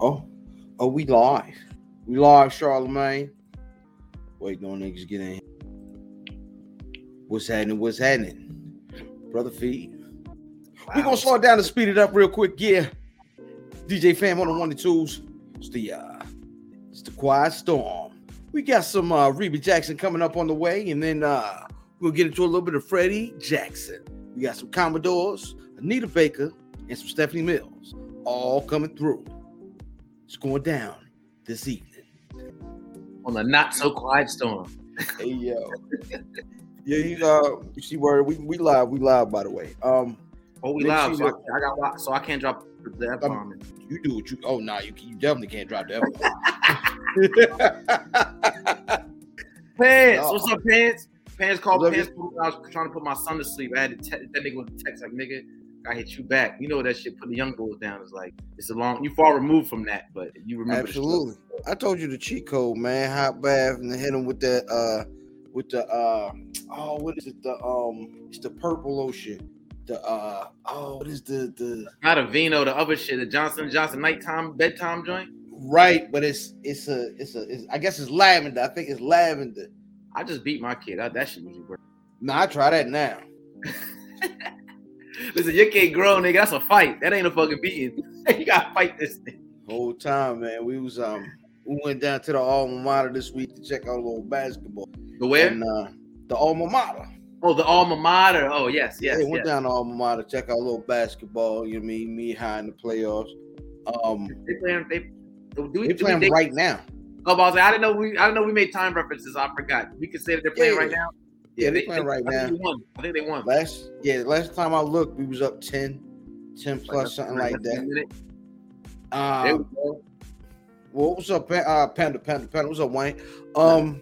Oh, oh, we live. We live, Charlemagne. Wait, no niggas get in. What's happening? What's happening? Brother Feed. Wow. We're gonna slow it down and speed it up real quick. Yeah. DJ Fam on the one and twos. It's the uh it's the quiet storm. We got some uh Rebbie Jackson coming up on the way, and then uh we'll get into a little bit of Freddie Jackson. We got some Commodores, Anita Baker, and some Stephanie Mills all coming through. It's going down this evening. On the not so quiet storm. hey yo. yeah, you uh you see we, we live, we live by the way. Um Oh, we live, so I, I, got so I can't drop the F bomb. Um, you do what you oh nah, you, you definitely can't drop the F bomb. Pants, oh. what's up, Pants? Pants called Pants. I was trying to put my son to sleep. I had to te- that nigga was text like nigga, I hit you back. You know that shit. Put the young boys down. It's like it's a long. You far removed from that, but you remember. Absolutely. I told you the cheat code, man. Hot bath and hit him with that. uh With the uh oh, what is it? The um, it's the purple ocean. The uh oh, what is the the? Not a vino. The other shit. The Johnson Johnson nighttime bedtime joint. Right, but it's it's a it's a it's, I guess it's lavender. I think it's lavender. I just beat my kid. I, that shit usually work. no I try that now. Listen, your kid grown, nigga. That's a fight. That ain't a fucking beating. you gotta fight this thing. Whole time, man. We was um we went down to the alma mater this week to check out a little basketball. The where? And, uh, the alma mater. Oh, the alma mater. Oh, yes, yes. Yeah, went yes. down to alma mater, check out a little basketball. You know, me, me high in the playoffs. Um, they playing. They do we, they playing they, right now. Oh, I was like, I didn't know we. I didn't know we made time references. I forgot. We can say that they're playing yeah. right now. Yeah, they, they playing right I now. I think they won. Last yeah, last time I looked, we was up 10, 10 plus something like that. Um, well, what's up, uh, Panda, Panda, Panda? What's up, Wayne? Um,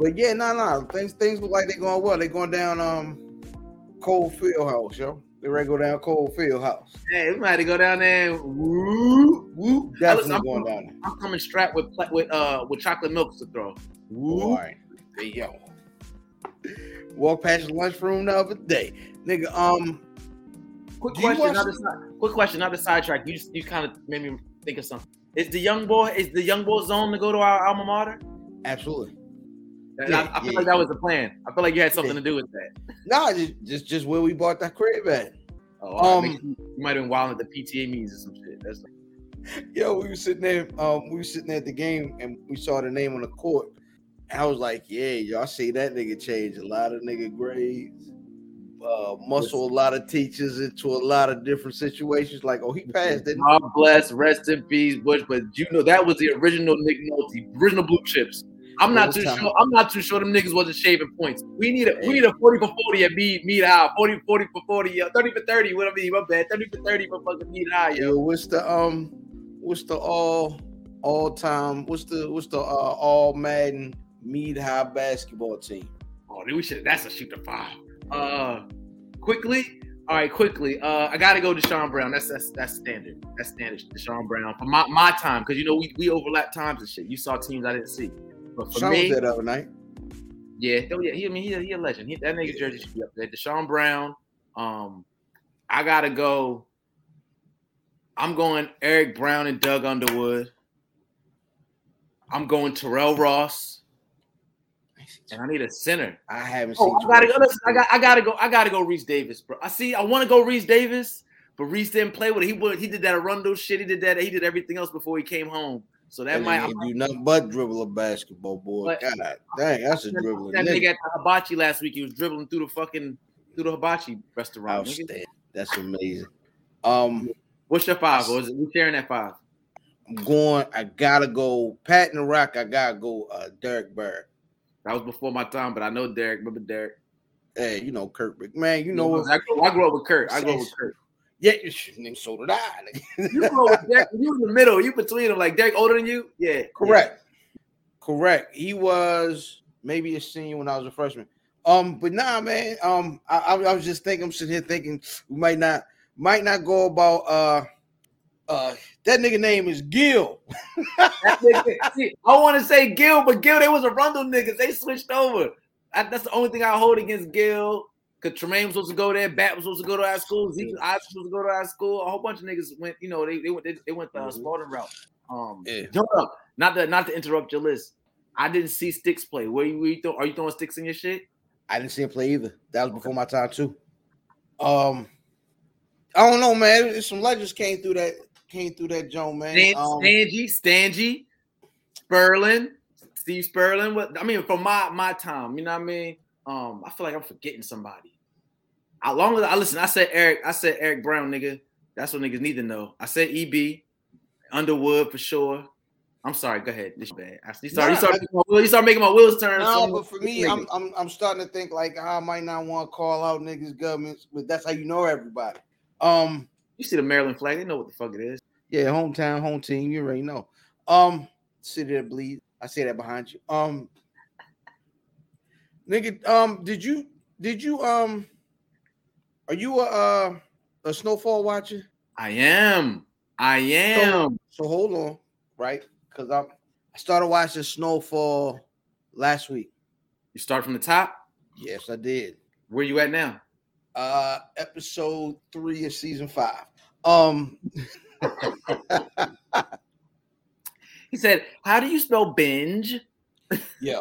but yeah, no, no, things things look like they're going well. They're going down um Cole Field House, yo. They ready to go down Cole Field House. Hey, we might to go down there. Woo, woo. Definitely I'm, going down there. I'm coming strapped with with uh with chocolate milk to throw. Woo. All right, hey yo. Walk past the lunchroom the other day, nigga. Um, quick question. Not side, quick question. Not the sidetrack. You just, you kind of made me think of something. Is the young boy is the young boy zone to go to our alma mater? Absolutely. Yeah, I, I, feel yeah. like that was the plan. I feel like you had something yeah. to do with that. No, just, just just where we bought that crib at. Oh, um, you, you might have been wild at the PTA meetings or some shit. That's like... yo, we were sitting there. Um, we were sitting there at the game and we saw the name on the court, I was like, yeah, y'all see that nigga change a lot of nigga grades, uh, muscle a lot of teachers into a lot of different situations. Like, oh, he passed. Didn't God bless, rest in peace, Bush. But you know that was the original Nick Nolte, original blue chips. I'm not too sure. I'm not too sure them niggas wasn't shaving points. We need a we need a 40 for 40 at Meade Meade High. 40 40 for 40, yo. 30 for 30. What I mean, my bad. 30 for 30 for fucking Meade High, yo. yo. What's the um what's the all all time what's the what's the uh all Madden Meade High basketball team. Oh, we should. That's a shoot the five. Uh, quickly. All right, quickly. Uh, I gotta go to Sean Brown. That's that's that's standard. That's standard. Sean Brown for my, my time because you know we, we overlap times and shit. You saw teams I didn't see, but for Sean me, was that other night. Yeah, oh yeah. He, I mean, he, he a legend. He, that nigga jersey should be up there. Deshaun Brown. Um, I gotta go. I'm going Eric Brown and Doug Underwood. I'm going Terrell Ross and I need a center. I haven't oh, seen. I gotta go. Listen, I got. I gotta go. I gotta go. Reese Davis, bro. I see. I want to go Reese Davis, but Reese didn't play with it. He would. He did that Rondo shit. He did that. He did everything else before he came home. So that and might do nothing but dribble a basketball, boy. But, God dang, that's a dribbling. That nigga at the hibachi last week. He was dribbling through the fucking through the hibachi restaurant. Outstanding. That's amazing. Um, what's your five? Or is it, we sharing that five? I'm going. I gotta go. Pat and the Rock. I gotta go. Uh, Derek Barrett. That was before my time, but I know Derek. Remember Derek? Hey, you know Kurt Man, You know what? I grew, I grew up with Kurt. I grew up with Kurt. Yeah, so did I. you grew up with Derek. You in the middle. You between them. Like Derek older than you. Yeah. Correct. Yeah. Correct. He was maybe a senior when I was a freshman. Um, but nah, man. Um, I, I was just thinking. I'm sitting here thinking we might not might not go about uh uh, that nigga name is Gil. See, I want to say Gil, but Gil, they was Arundel niggas. They switched over. I, that's the only thing I hold against Gil. Cause Tremaine was supposed to go there, Bat was supposed to go to our school, Zeke was supposed to go to our school. A whole bunch of niggas went, you know, they they went they, they went the uh, Spalding route. Um, Yeah. not to not to interrupt your list. I didn't see sticks play. Where you, where you throw, are you throwing sticks in your shit? I didn't see him play either. That was before my time too. Um, I don't know, man. Some legends came through that came through that joint, man. Stan, Um, Stangy, Stangy, Sperlin, Steve Sperlin. What I mean, from my my time, you know what I mean. Um, I feel like I'm forgetting somebody. How long as I listen, I said Eric, I said Eric Brown, nigga. That's what niggas need to know. I said EB, Underwood for sure. I'm sorry. Go ahead. This bad. You start, you Nah, start, I- my wheels- you start making my wheels turn. No, Some- but for me. I'm, I'm I'm starting to think like I might not want to call out niggas governments, but that's how you know everybody. Um, you see the Maryland flag. They know what the fuck it is. yeah, hometown, home team, you already know. Um, city that bleeds. I say that behind you. Um, nigga, um, did you did you um, are you a uh, a snowfall watcher? I am. I am. So hold on, right? Because I'm I started watching Snowfall last week. You start from the top. Yes, I did. Where you at now? Uh episode three of season five. Um He said, "How do you spell binge?" yeah.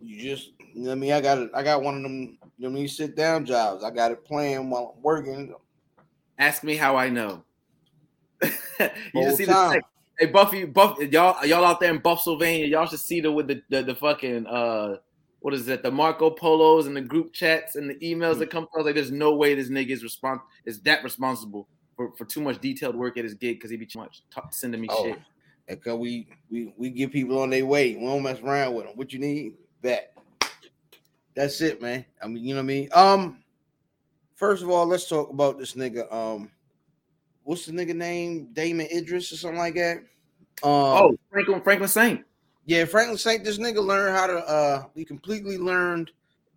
you just you know what I mean? I got it, I got one of them, you know I mean, sit down jobs. I got it playing while I'm working. Ask me how I know. you just see the time. text. Hey Buffy, Buff, y'all, y'all out there in Buff, Sylvania, y'all should see the with the, the the fucking uh, what is that? The Marco Polos and the group chats and the emails that come. Was like, there's no way this nigga is respons- is that responsible for, for too much detailed work at his gig because he be too much t- sending me Oh, shit. Because we we we get people on their way. We don't mess around with them. What you need? That. That's it, man. I mean, you know what I mean? Um, first of all, let's talk about this nigga. Um, what's the nigga name? Damson Idris or something like that. Um, Oh, Franklin Franklin Saint. Yeah, Franklin Saint. This nigga learned how to. Uh, he completely learned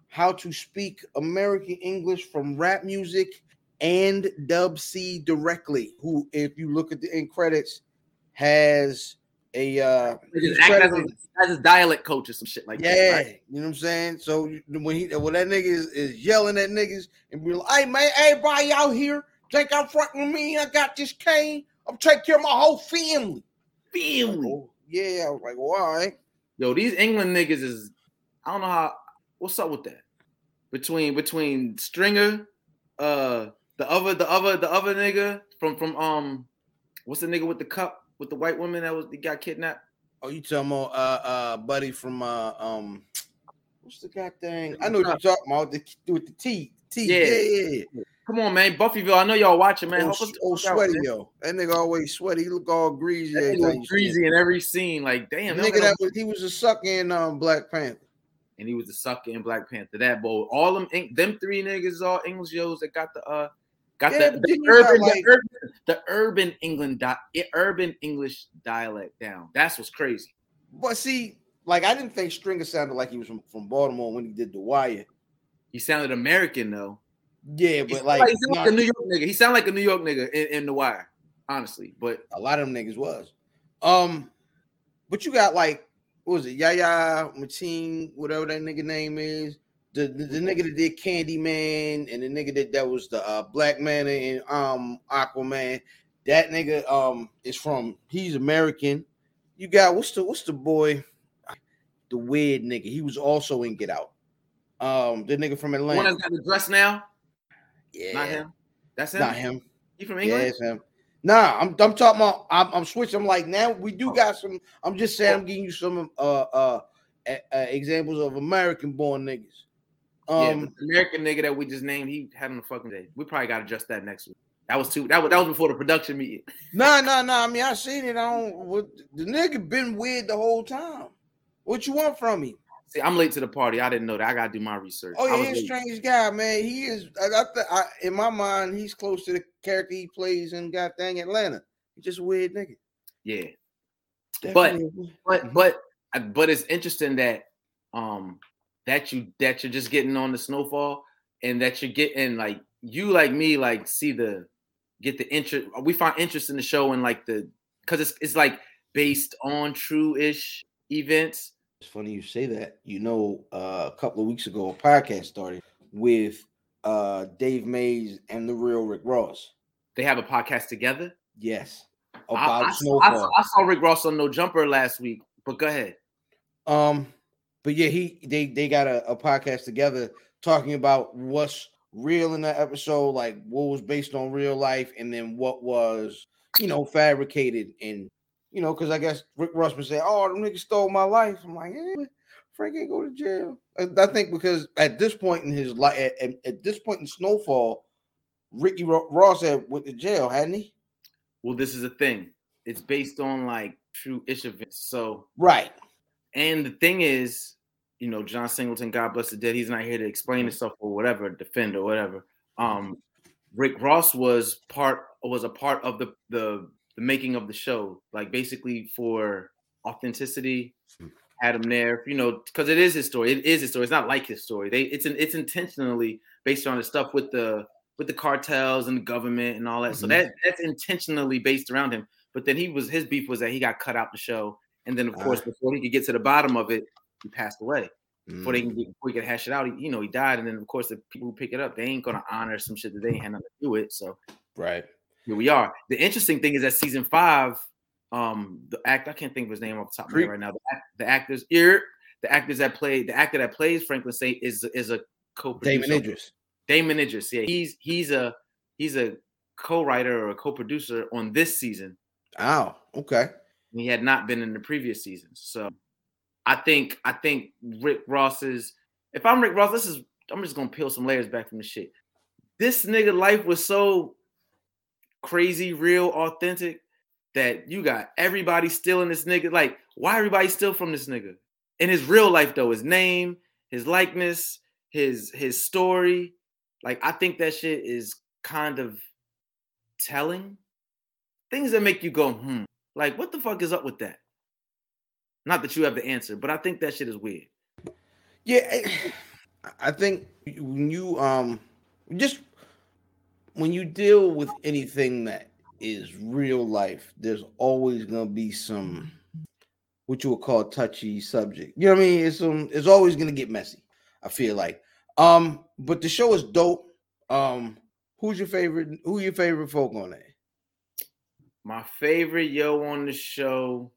how to speak American English from rap music and Dub C directly. Who, if you look at the end credits, has a uh, He he's just act as, a, as his dialect coach or some shit like yeah, that. right? you know what I'm saying. So when he when that nigga is, is yelling at niggas and be like, "Hey man, everybody out here, think I'm fucking with me? I got this cane. I'm taking care of my whole family." Family. Oh, yeah, I was like, "Well, all right." Yo, these England niggas is I don't know how what's up with that. Between between Stringer, uh the other the other the other nigga from from um what's the nigga with the cup with the white woman that was he got kidnapped? Oh, you talking about uh uh buddy from uh um what's the god thing? I know what you're talking about the with the T. T. Yeah. Yeah, yeah, yeah. Come on, man. Buffyville, I know y'all watching, man. oh, Help us oh, out, sweaty man. yo. That nigga always sweaty. He look all greasy. That nigga was you see him. greasy in every scene. Like, damn, nigga that was he was a sucker in um Black Panther. and he was a sucker in Black Panther. That boy, all them them three niggas all English yos that got the uh got Yeah, the, the urban, like- the urban the urban England di- urban English dialect down. That's what's crazy. But see, like I didn't think Stringer sounded like he was from, from Baltimore when he did The Wire. He sounded American though. Yeah, but sound like, he sound like a New York nigga. He sound like a New York nigga in, in the wire, honestly. But a lot of them niggas was. Um, but you got like, what was it, Yahya Mateen, whatever that nigga name is. The, the, the nigga that did Candyman and the nigga that, that was the uh, Black Manta in um Aquaman. That nigga um is from he's American. You got what's the what's the boy? The weird nigga. He was also in Get Out. Um, the nigga from the one Atlanta. that's got the dress now, Yeah, not him. That's him. Not him. He from Yeah, England. it's him. Nah, I'm I'm talking about I'm, I'm switching. I'm like now we do got some. I'm just saying I'm giving you some uh uh, uh, examples of American born niggas. yeah, Um, the American nigga that we just named, he had on the fucking day. We probably got to adjust that next week. That was too. That was that was before the production meeting. nah, nah, nah. I mean, I seen it. I don't. What, the nigga been weird the whole time. What you want from me? See, I'm late to the party. I didn't know that. I gotta do my research. Oh yeah, he's a strange guy, man. He is. I, got the. I in my mind, he's close to the character he plays in God dang Atlanta. He's just a weird nigga. Yeah, But- Definitely. but but uh, but it's interesting that um that you that you're just getting on the snowfall and that you're getting like you like me like see the get the interest. We find interest in the show and like the because it's it's like based on true ish events. It's funny you say that. You know, uh, a couple of weeks ago, a podcast started with uh Dave Mays and the real Rick Ross. They have a podcast together. Yes. I, About I- I Snowfall. saw, I saw Rick Ross on No Jumper last week, but go ahead. Um, but yeah, he they they got a, a podcast together talking about what's real in that episode, like what was based on real life, and then what was you know fabricated and you know because I guess Rick Ross would say, "Oh, them niggas stole my life." I'm like, eh, Frank ain't go to jail. I, I think because at this point in his life, at, at, at this point in Snowfall, Ricky Ross had went to jail, hadn't he? Well, this is a thing. It's based on like true ish events. So, Right. and the thing is, you know, John Singleton, God bless the dead, he's not here to explain himself or whatever, defend or whatever. Um, Rick Ross was part was a part of the the the making of the show, like basically for authenticity. Had him there, you know, because it is his story. It is his story. It's not like his story. They it's an, it's intentionally based on the stuff with the with the cartels and the government and all that. So Mhm. that that's intentionally based around him. But then he was his beef was that he got cut out the show, and then of course Ah. before he could get to the bottom of it, he passed away. Before they Mm, can get, before he could hash it out, he, you know, he died, and then of course the people who pick it up, they ain't gonna honor some shit that they ain't had nothing to do with. So right. Here we are. The interesting thing is that season five, um, the act I can't think of his name off the top of my head right now. The, act, the actors, ear, the actors that play, the actor that plays Franklin Saint is is a co-producer. Damson Idris. Damson Idris. Yeah, he's he's a he's a co-writer or a co-producer on this season. Oh, okay. He had not been in the previous seasons. So I think I think Rick Ross's. If I'm Rick Ross, this is I'm just gonna peel some layers back from the shit. This nigga life was so crazy, real, authentic that you got everybody stealing this nigga. Like, why everybody steal from this nigga? In his real life, though, his name, his likeness, his his story. Like, I think that shit is kind of telling. Things that make you go, hmm. Like, what the fuck is up with that? Not that you have the answer, but I think that shit is weird. Yeah, I- think when you um just when you deal with anything that is real life, there's always gonna be some what you would call touchy subject. You know what I mean? It's some it's always gonna get messy. I feel like. Um, but the show is dope. Um, who's your favorite? Who your favorite folk on it? My favorite yo on the show,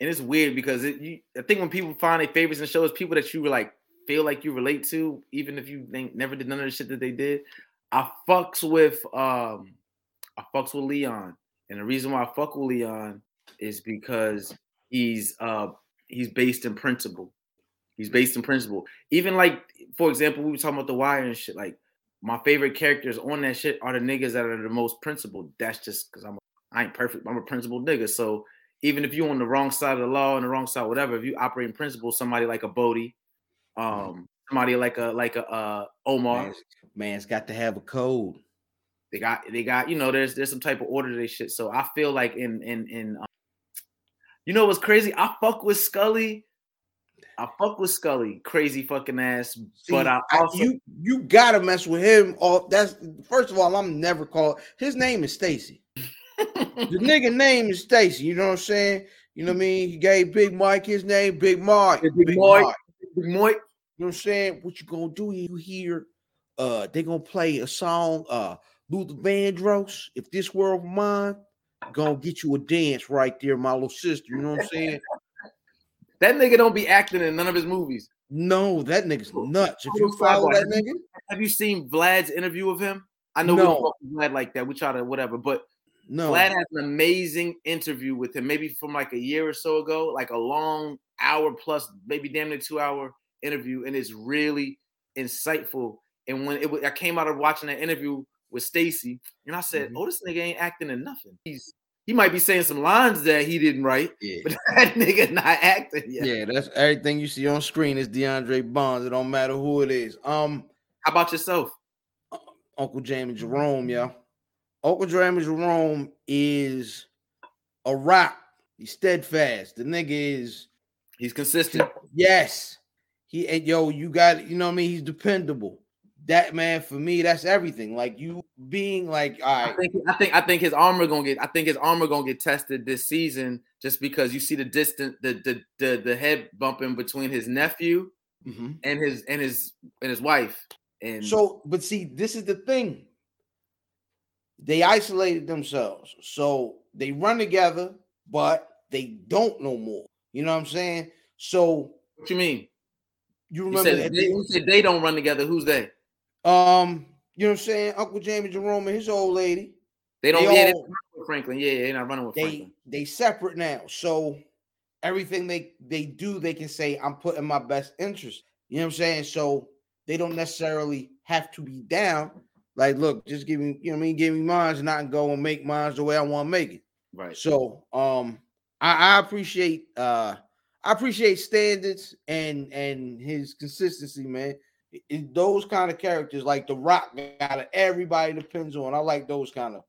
and it's weird because it, you, I think when people find their favorites in shows, people that you like feel like you relate to, even if you think never did none of the shit that they did. I fucks with um, I fucks with Leon, and the reason why I fuck with Leon is because he's uh he's based in principle. He's based in principle. Even like, for example, we were talking about the wire and shit. Like, my favorite characters on that shit are the niggas that are the most principled. That's just because I'm I ain't perfect. I'm a principled nigga. So even if you're on the wrong side of the law and the wrong side, whatever, if you operate in principle, somebody like a Bodie, um, somebody like a like a uh, Omar, Man's, man's got to have a code. they got they got you know there's there's some type of order to this shit. So I feel like in in in um, you know what's crazy? I fuck with Scully. I fuck with Scully, crazy fucking ass. but See, I I- also you you gotta mess with him. All that's first of all, I'm never called. His name is Stacy. The nigga name is Stacy. You know what I'm saying? You know what I mean? He gave Big Mike his name, Big Mike. Big Mike. Mike. Big Moit. You know what I'm saying? What you gonna do? You hear? Uh, they gonna play a song. Uh, Luther Vandross. If this world mine, gonna get you a dance right there, my little sister. You know what I'm saying? That nigga don't be acting in none of his movies. No, that nigga's nuts. If you follow that nigga, Have you seen Vlad's interview of him? I know we No. fuck Vlad like that. We try to whatever, but no. Vlad has an amazing interview with him, maybe from like a year or so ago, like a long hour plus, maybe damn near two hour interview, and it's really insightful. And when it I came out of watching that interview with Stacy, and I said, Mhm. "Oh, this nigga ain't acting in nothing. He's he might be saying some lines that he didn't write, yeah. but that nigga not acting yet." Yeah, that's everything you see on screen is DeAndre Bonds. It don't matter who it is. Um, How about yourself? Uncle Jamie Jerome, Yeah, Uncle Jamie Jerome is a rock. He's steadfast. The nigga is He's consistent. yes. He and yo, you got you know what I mean. He's dependable. That man for me, that's everything. Like you being like, all I think I think I think his armor gonna get I think his armor gonna get tested this season just because you see the distant the the the, the head bumping between his nephew mhm. and his and his and his wife. And So, but see, this is the thing. They isolated themselves. So they run together, but they don't no more. You know what I'm saying? So what you mean? You You said, they, you said they don't run together. Who's they? um, you know what I'm saying? Uncle Jamie Jerome and his old lady, They don't. They yeah, all- with Franklin. Yeah, they're not running with they Franklin. they separate now. So everything they they do, they can say, I'm putting my best interest. You know what I'm saying? So they don't necessarily have to be down. Like, look, just give me, you know what I mean? Give me mines and I can go and make mines the way I want to make it. Right. So um I, I appreciate uh I appreciate standards and and his consistency, man. It- those kind of characters like the rock that everybody depends on. I like those kind of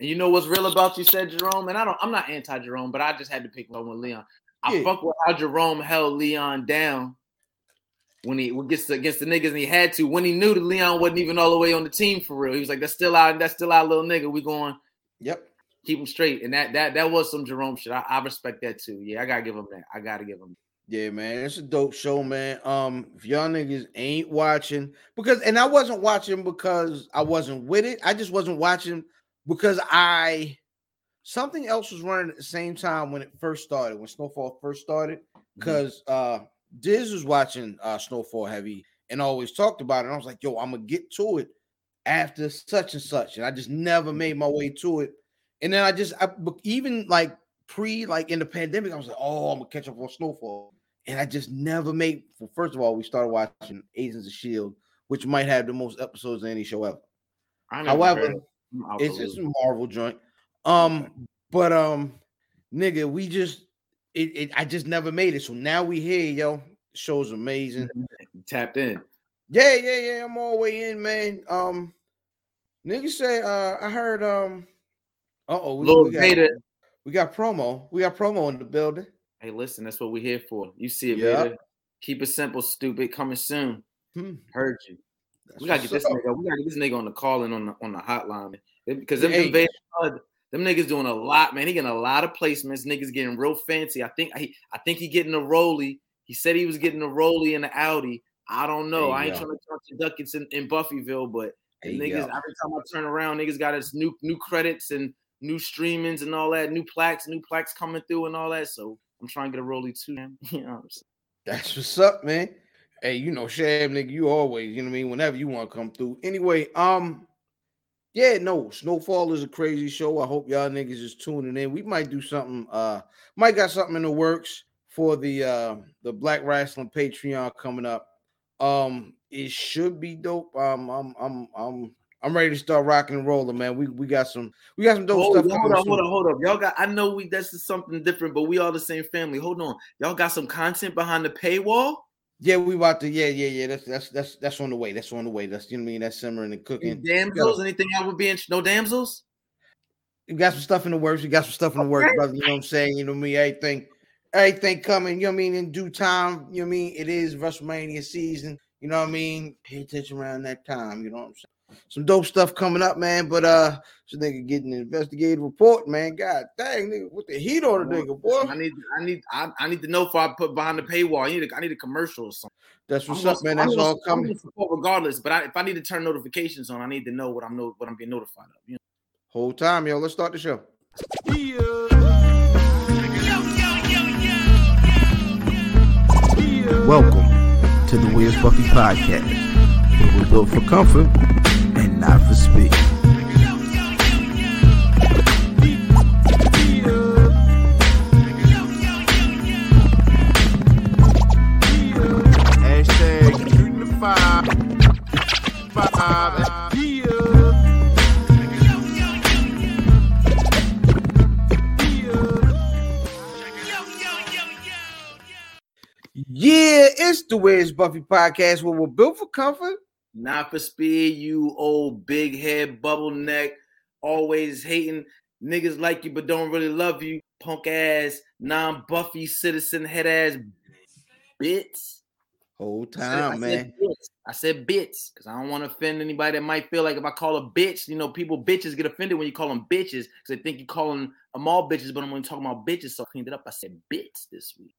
And you know what's real about you said Jerome, and I don't. I'm not anti Jerome, but I just had to pick one with Leon. I Yeah. fuck with how Jerome held Leon down when he against against the niggas, and he had to when he knew that Leon wasn't even all the way on the team for real. He was like, "That's still our, that's still our little nigga. We going Yep. Keep him straight." And that that that was some Jerome shit. I, I respect that too. Yeah, I gotta give him that. I gotta give him. Yeah, man, it's a dope show, man. Um, if y'all niggas ain't watching, because and I wasn't watching because I wasn't with it. I just wasn't watching because I something else was running at the same time when it first started, when Snowfall first started. Because uh Diz was watching uh Snowfall heavy and always talked about it. And I was like, yo, I'm gonna get to it after such and such. And I just never made my way to it. And then I just I, even like pre like in the pandemic, I was like, oh, I'm gonna catch up on Snowfall and I just never made. Well, first of all, we started watching Agents of Shield, which might have the most episodes of any show ever. I However, heard of him. I'm out It's just a Marvel joint. Um, but um, nigga, we just it, it I just never made it. So now we here, yo. Show's amazing. tapped in. Yeah, yeah, yeah. I'm all the way in, man. Um, nigga say, uh, I heard um, oh, we, Lil we got Vader. we got promo. We got promo in the building. Hey, listen, that's what we're here for. You see it, Yeah. Vader. Keep it simple, stupid. Coming soon. Hmm, Heard you. that's We gotta get this up. nigga. We gotta get this nigga on the call in on the on the hotline because them, Hey. them, them niggas doing a lot, man. He getting a lot of placements. Niggas getting real fancy. I think he, I think he getting a rolly. He said he was getting a rolly in the Audi. I don't know. You I ain't go. trying to talk to duckets in, in Buffyville, but you niggas go. every time I turn around, niggas got us new new credits and new streamings and all that, new plaques, new plaques coming through and all that. So I'm trying to get a rolly too, man. You know what? That's what's up, man. Hey, you know, Shab, nigga, you always, you know what I mean, whenever you want to come through. Anyway, um, yeah, no, Snowfall is a crazy show. I hope y'all niggas is tuning in. We might do something, uh, might got something in the works for the uh the Black Wrestling Patreon coming up. Um, it should be dope. Um, I'm I'm I'm I'm ready to start rocking and rolling, man. We we got some we got some dope Hold, stuff hold on, hold on, hold up. Y'all got I know we that's just something different, but we all the same family. Hold on. Y'all got some content behind the paywall? Yeah, we about to. Yeah, yeah, yeah. That's that's that's that's on the way. That's on the way. That's you know what I mean. That's simmering and Any cooking. damsels? Anything I would be in no damsels? We got some stuff in the works. We got some stuff in the works, brother. You know what I'm saying? You know what I mean? Everything, everything coming. You know what I mean? In due time. You know what I mean? It is WrestleMania season. You know what I mean? Pay attention around that time. You know what I'm saying? Some dope stuff coming up, man. But uh, this nigga getting an investigative report, man. God dang, nigga, what the heat on the nigga, boy? I need I need I, I need to know if I put behind the paywall. I need a, I need a commercial or something. That's what's I'm up, gonna- man. That's gonna- all I'm coming. gonna support regardless, but I, if I need to turn notifications on, I need to know what I'm no, what I'm being notified of. You know? Whole time, yo. Let's start the show. Welcome to the Where's Buffy podcast, where we're built for comfort and not for speed. Yeah, it's the Where's Buffy podcast where we're built for comfort. Not for speed, you old big head bubble neck, always hating niggas like you but don't really love you, punk ass, non Buffy citizen head ass bits. Whole I said- I time, said man. bits. I said bits because I don't want to offend anybody that might feel like if I call a bitch, you know, people bitches get offended when you call them bitches because they think you calling them all bitches, but I'm only talking about bitches. So I cleaned it up. I said bits this week.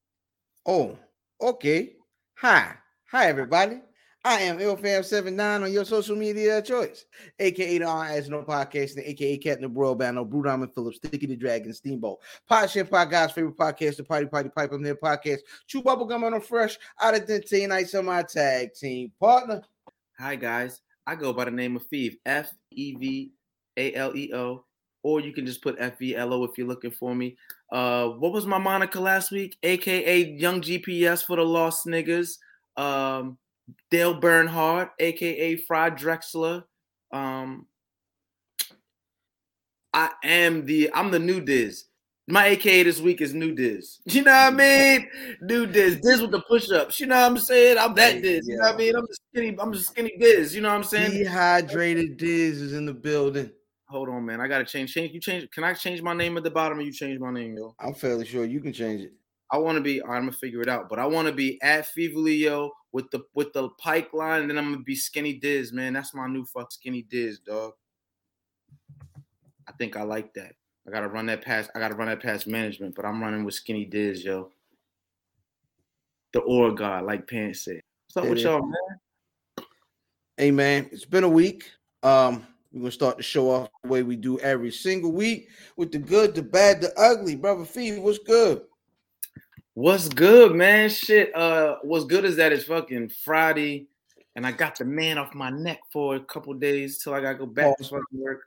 Oh, okay. Hi. Hi, everybody. I am IlFam79 on your social media choice, aka the As No Podcast, and aka Captain Royal Band, Brew Diamond Phillips, Sticky the Dragon, Steamboat, Pod Shit Pod favorite podcast, the Party Party Pipe I'm their podcast, Chew Bubblegum on a fresh out of Dente Nights on my tag team partner. Hi guys, I go by the name of Fev, F E V A L E O, or you can just put F V L O if you're looking for me. Uh, what was my moniker last week? AKA Young GPS for the Lost Niggas. Um, Dale Bernhard, aka Fried Drexler. Um, I am the I'm the new Diz. My AKA this week is new Diz. You know what I mean? New Diz. Diz with the push-ups. You know what I'm saying? I'm that Diz. You know what I mean? I'm the skinny, I'm the skinny Diz. You know what I'm saying? Dehydrated Diz is in the building. Hold on, man. I gotta change. Change. You change. Can I change my name at the bottom or you change my name, yo? I'm fairly sure you can change it. I want to be. I'm gonna figure it out, but I want to be at Fivalio with the with the pike line, and then I'm gonna be Skinny Diz, man. That's my new fuck Skinny Diz, dog. I think I like that. I gotta run that past. I gotta run that past management, but I'm running with Skinny Diz, yo. The or God, like Pants said. What's up with y'all, man? Hey man, it's been a week. Um, we're gonna start the show off the way we do every single week with the good, the bad, the ugly. Brother Fee, what's good? What's good, man? Shit. Uh, what's good is that it's fucking Friday, and I got the man off my neck for a couple days till I gotta go back Pause. to fucking work.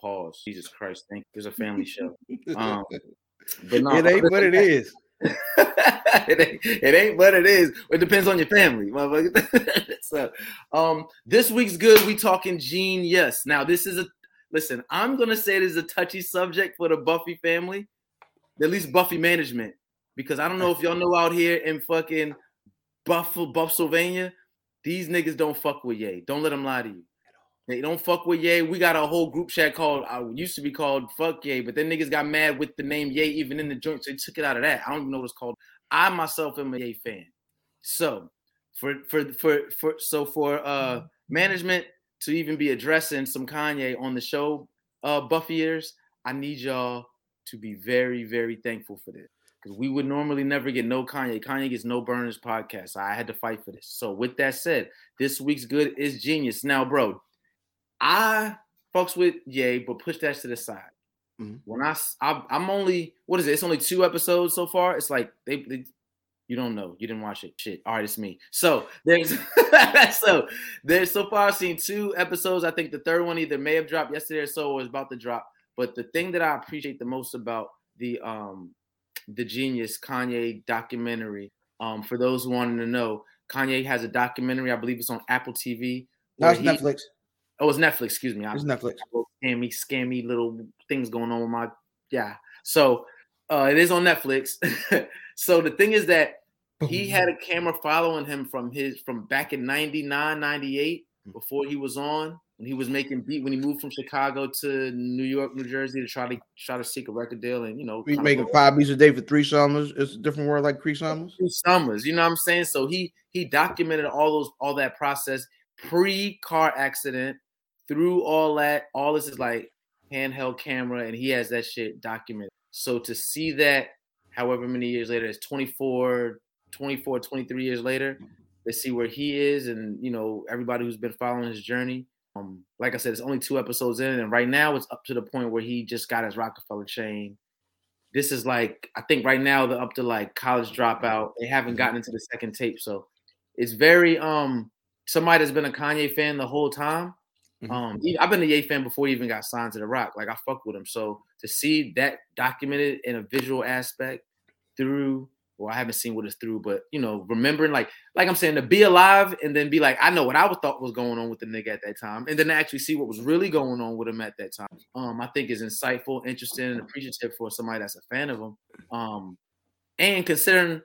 Pause. Jesus Christ, thank. You. It's a family show. Um, but no, it ain't what it is. it, ain't, it ain't what it is. It depends on your family, motherfucker. so, um, this week's good. We talking Gene. Yes. Now, this is a listen. I'm gonna say this is a touchy subject for the Buffy family, at least Buffy management because I don't know if y'all know out here in fucking Buffalo, Buffsylvania, these niggas don't fuck with Ye. Don't let them lie to you. They don't fuck with Ye. We got a whole group chat called, I uh, used to be called Fuck Ye, but then niggas got mad with the name Ye even in the joint, so they took it out of that. I don't even know what it's called. I myself am a Ye fan. So for for for for so for uh management to even be addressing some Kanye on the show, uh Buffyers, I need y'all to be very, very thankful for this because we would normally never get no Kanye. Kanye gets no burners podcast. I had to fight for this. So with that said, this week's good is genius. Now, bro, I fucks with Ye, but push that to the side. Mm-hmm. When I, I am only what is it? It's only two episodes so far. It's like they, they you don't know. You didn't watch it. Shit. All right, it's me. So there's so there's so far I've seen two episodes. I think the third one either may have dropped yesterday or so or is about to drop. But the thing that I appreciate the most about the um the Genius Kanye documentary. Um, for those who wanted to know, Kanye has a documentary. I believe it's on Apple TV. No, it's he, Netflix. Oh, it's Netflix. Excuse me. It's Netflix. Scammy, scammy little things going on with my yeah. So uh, it is on Netflix. so the thing is that he had a camera following him from his from back in 99, 98 before he was on when he was making beat when he moved from Chicago to New York, New Jersey to try to try to seek a record deal and you know he's making five beats a day for three summers. It's a different word like three summers. Three summers, you know what I'm saying? So he he documented all those all that process pre car accident through all that. All this is like handheld camera, and he has that shit documented. So to see that, however many years later, it's 24, 24, 23 years later, to see where he is, and you know everybody who's been following his journey um, like I said, it's only two episodes in, and right now it's up to the point where he just got his Rockefeller chain. This is like I think right now they're up to like college dropout. They haven't gotten into the second tape, so it's very um somebody that's been a Kanye fan the whole time. Mm-hmm. Um, I've been a Ye fan before he even got signed to the Rock. Like I fuck with him, so to see that documented in a visual aspect through well, I haven't seen what it's through, but you know, remembering like like I'm saying to be alive and then be like, I know what I thought was going on with the nigga at that time, and then actually see what was really going on with him at that time. Um, I think is insightful, interesting, and appreciative for somebody that's a fan of him. Um, and considering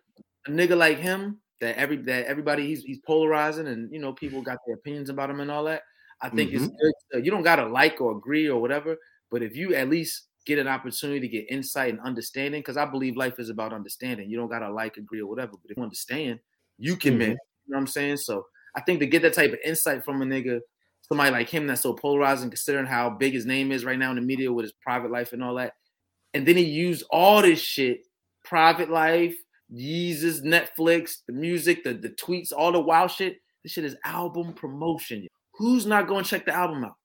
a nigga like him that every that everybody he's he's polarizing and you know people got their opinions about him and all that. I think mm-hmm. it's good. You don't gotta like or agree or whatever, but if you at least get an opportunity to get insight and understanding because I believe life is about understanding. You don't gotta like, agree, or whatever, but if you understand, you can mm-hmm. You know what I'm saying? So I think to get that type of insight from a nigga, somebody like him that's so polarizing, considering how big his name is right now in the media with his private life and all that, and then he used all this shit, private life, Yeezus, Netflix, the music, the the tweets, all the wild shit This shit is album promotion. Who's not going to check the album out?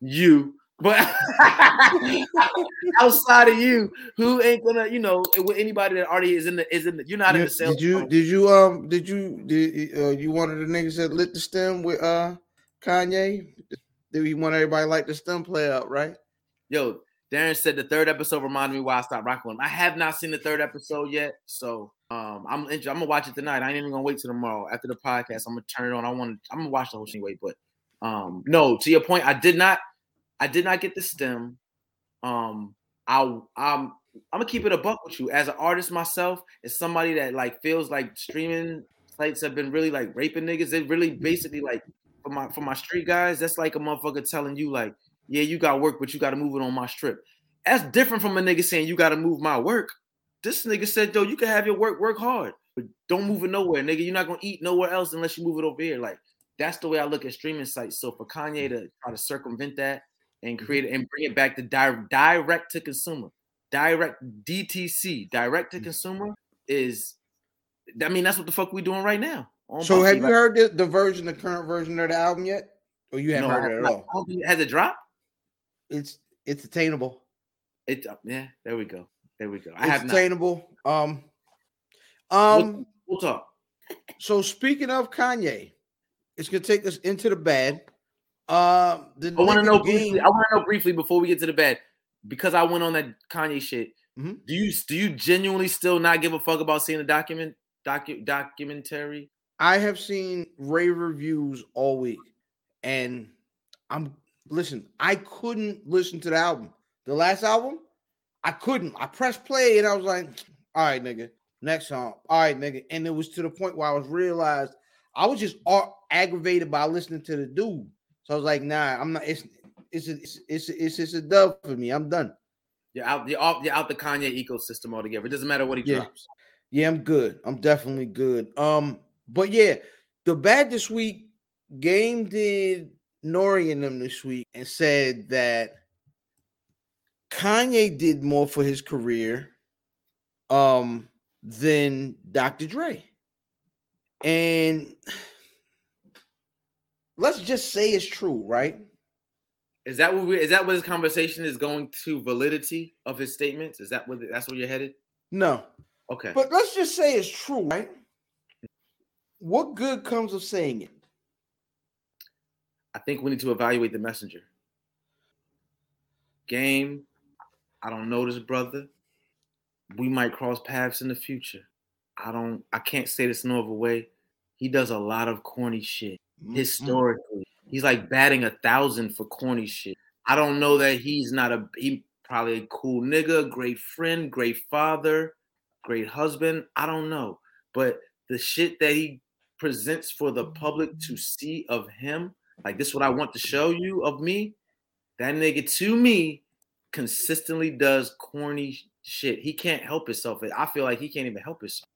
You. But outside of you, who ain't gonna, you know, with anybody that already is in the is in the, you're not in the sales. did you funnel. did you um did you did uh, you one of the niggas that lit the stem with uh Kanye? Did he want everybody like the stem play out, right? Yo, Darren said the third episode reminded me why I stopped rocking with him. I have not seen the third episode yet, so um, I'm I'm gonna watch it tonight. I ain't even gonna wait till tomorrow after the podcast. I'm gonna turn it on. I want I'm gonna watch the whole thing. Wait, but um, no, to your point, I did not I did not get the stem. Um, I I'm I'm gonna keep it a buck with you as an artist myself. As somebody that like feels like streaming sites have been really like raping niggas. They really basically like for my for my street guys. That's like a motherfucker telling you like yeah, you got work, but you got to move it on my strip. That's different from a nigga saying you got to move my work. This nigga said, yo, you can have your work, work hard, but don't move it nowhere, nigga. You're not gonna eat nowhere else unless you move it over here. Like that's the way I look at streaming sites. So for Kanye to try to circumvent that and create it and bring it back to di- direct to consumer, direct DTC, direct to consumer is, I mean, that's what the fuck we doing right now. So have you heard the, the version, the current version of the album yet? Or you haven't No, heard it at all? I Has it dropped? It's it's attainable. It yeah. There we go. There we go. I It's have not. attainable. Um um We'll talk. so speaking of Kanye, it's gonna take us into the bad. Um the I want to know game- briefly. I want to know briefly before we get to the bed, because I went on that Kanye shit. Mhm. Do you do you genuinely still not give a fuck about seeing the document docu, documentary? I have seen rave reviews all week, and I'm listen. I couldn't listen to the album. The last album, I couldn't. I pressed play and I was like, "All right, nigga, next song. All right, nigga." And it was to the point where I was realized I was just aggravated by listening to the dude. So I was like, "Nah, I'm not. It's it's a, it's it's it's, it's a dub for me. I'm done. You're out. You're off. You're out the Kanye ecosystem altogether. It doesn't matter what he Yeah. drops. Yeah, I'm good. I'm definitely good. Um, but yeah, the bad this week, Game did Nori and them this week and said that Kanye did more for his career um than Dr. Dre. And let's just say it's true, right? Is that what we, is that what his conversation is going to validity of his statements? Is that what that's where you're headed? No. Okay. But let's just say it's true, right? What good comes of saying it? I think we need to evaluate the messenger. Game, I don't know this brother. We might cross paths in the future. I don't. I can't say this no other way. He does a lot of corny shit Mm, mm. historically. He's like batting a thousand for corny shit. I don't know that he's not a. He probably a cool nigga, great friend, great father, great husband. I don't know, but the shit that he presents for the public to see of him, like this, is what I want to show you of me. That nigga to me consistently does corny shit. He can't help himself. I feel like he can't even help himself.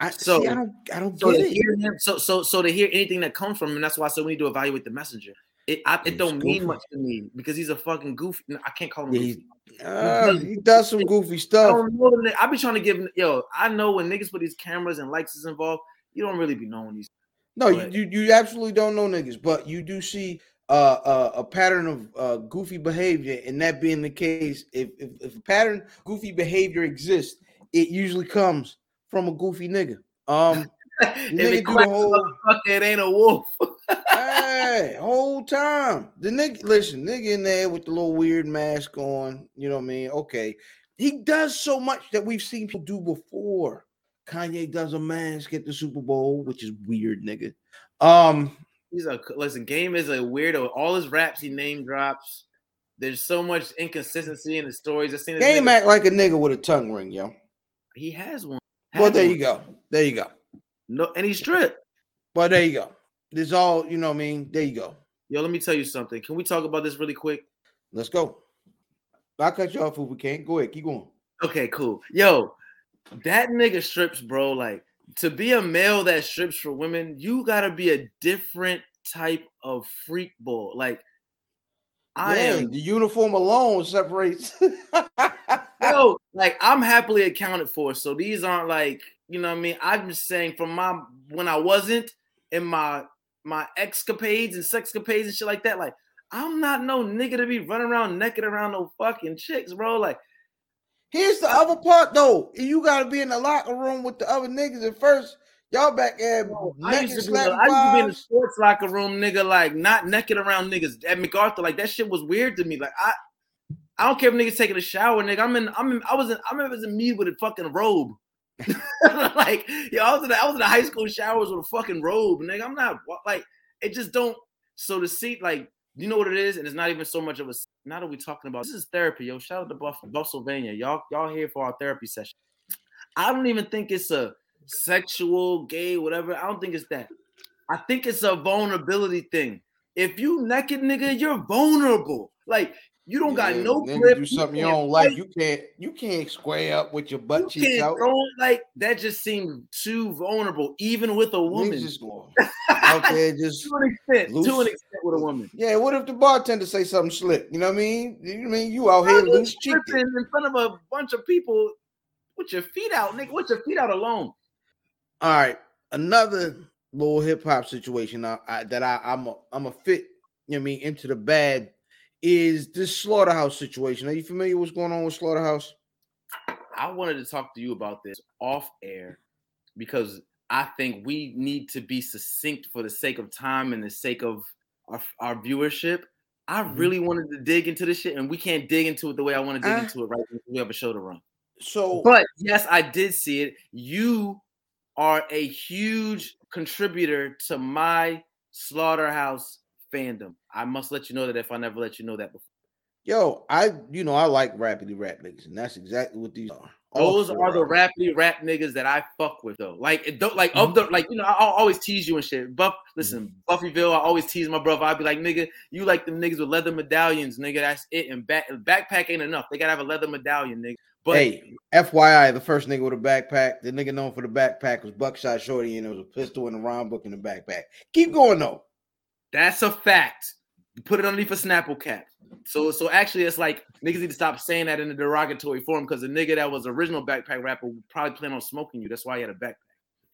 I So- see, I don't I don't So get to it. hear so so so to hear anything that comes from him, that's why I said we need to evaluate the messenger. It I, it don't mean much to me because he's a fucking goofy. no, I can't call him. Yeah, he's- Uh, he does some goofy stuff. don't know. the ni- I be trying to give him- yo. I know when niggas put these cameras and likes is involved, you don't really be knowing these. No, you, but- you you absolutely don't know niggas, but you do see uh, uh, a pattern of uh, goofy behavior, and that being the case, if, if if a pattern goofy behavior exists, it usually comes from a goofy nigga. Um, nigga it do the whole- it ain't a wolf. hey, whole time the nigga, listen, nigga in there with the little weird mask on, you know what I mean? Okay, he does so much that we've seen people do before. Kanye does a mask at the Super Bowl, which is weird, nigga. Um, He's a listen. Game is a weirdo. All his raps, he name drops. There's so much inconsistency in the stories. I've seen game nigga- act like a nigga with a tongue ring, yo. He has one. Well, there you go. There you go. No, and he's stripped. Well, there you go. This all, you know what I mean? There you go. Yo, let me tell you something. Can we talk about this really quick? Let's go. I'll cut you off if we can't. Go ahead, keep going. Okay, cool. Yo, that nigga strips, bro. Like to be a male that strips for women, you gotta be a different type of freak ball. Like I am the uniform alone separates. yo, like I'm happily accounted for. So these aren't like, you know what I mean? I'm just saying from my when I wasn't in my my escapades and sexcapades and shit like that. Like, I'm not no nigga to be running around naked around no fucking chicks, bro. Like, Here's the other part though. You gotta be in the locker room with the other niggas at first. Y'all back there I used, to be, I used to be in the sports locker room, nigga, like not naked around niggas at MacArthur. Like that shit was weird to me. Like I, I don't care if niggas taking a shower, nigga. I'm in, I'm in, I was in, I remember it was me with a fucking robe. like, yo, I was in, the, I was in the high school showers with a fucking robe, nigga. I'm not like, it just don't. So to see like, you know what it is, and it's not even so much of a. Now that we talking about this is therapy, yo. Shout out to Buff, Buffsylvania, y'all, y'all here for our therapy session. I don't even think it's a sexual, gay, whatever. I don't think it's that. I think it's a vulnerability thing. If you naked, nigga, you're vulnerable. Like you don't got Yeah, no then grip. do something you can't don't like. You can't you can't square up with your butt You cheeks out. like that. Just seemed too vulnerable, even with a Niggas woman. just going out there just to an extent, to an extent with a woman. yeah. What if the bartender say something slick? You know what I mean? You know I mean you out here you loose cheeking. in front of a bunch of people with your feet out, nigga. With your feet out alone. All right, another little hip hop situation I, I, that I, I'm a, I'm a fit. You know what I mean into the bad is this slaughterhouse situation. Are you familiar with what's going on with slaughterhouse? I wanted to talk to you about this off air because I think we need to be succinct for the sake of time and the sake of our, our viewership. I Mhm. really wanted to dig into this shit, and we can't dig into it the way I want to dig Uh. into it right now. We have a show to run. So But yes, I did see it. You are a huge contributor to my slaughterhouse fandom. I must let you know that if I never let you know that before. yo, I you know I like rappity rap niggas, and that's exactly what these are. Those are the them. rap niggas that I fuck with though. Like it don't like Mm-hmm. of the like you know I, I'll always tease you and shit. Buff, listen, Buffyville. I always tease my brother. I'd be like, nigga, you like them niggas with leather medallions, nigga. That's it. And back backpack ain't enough. They gotta have a leather medallion, nigga. But hey, FYI, the first nigga with a backpack, the nigga known for the backpack was Buckshot Shorty, and there was a pistol and a rhyme book in the backpack. Keep going though. That's a fact. Put it underneath a Snapple cap. So so actually it's like niggas need to stop saying that in a derogatory form because the nigga that was original backpack rapper would probably plan on smoking you. That's why he had a backpack.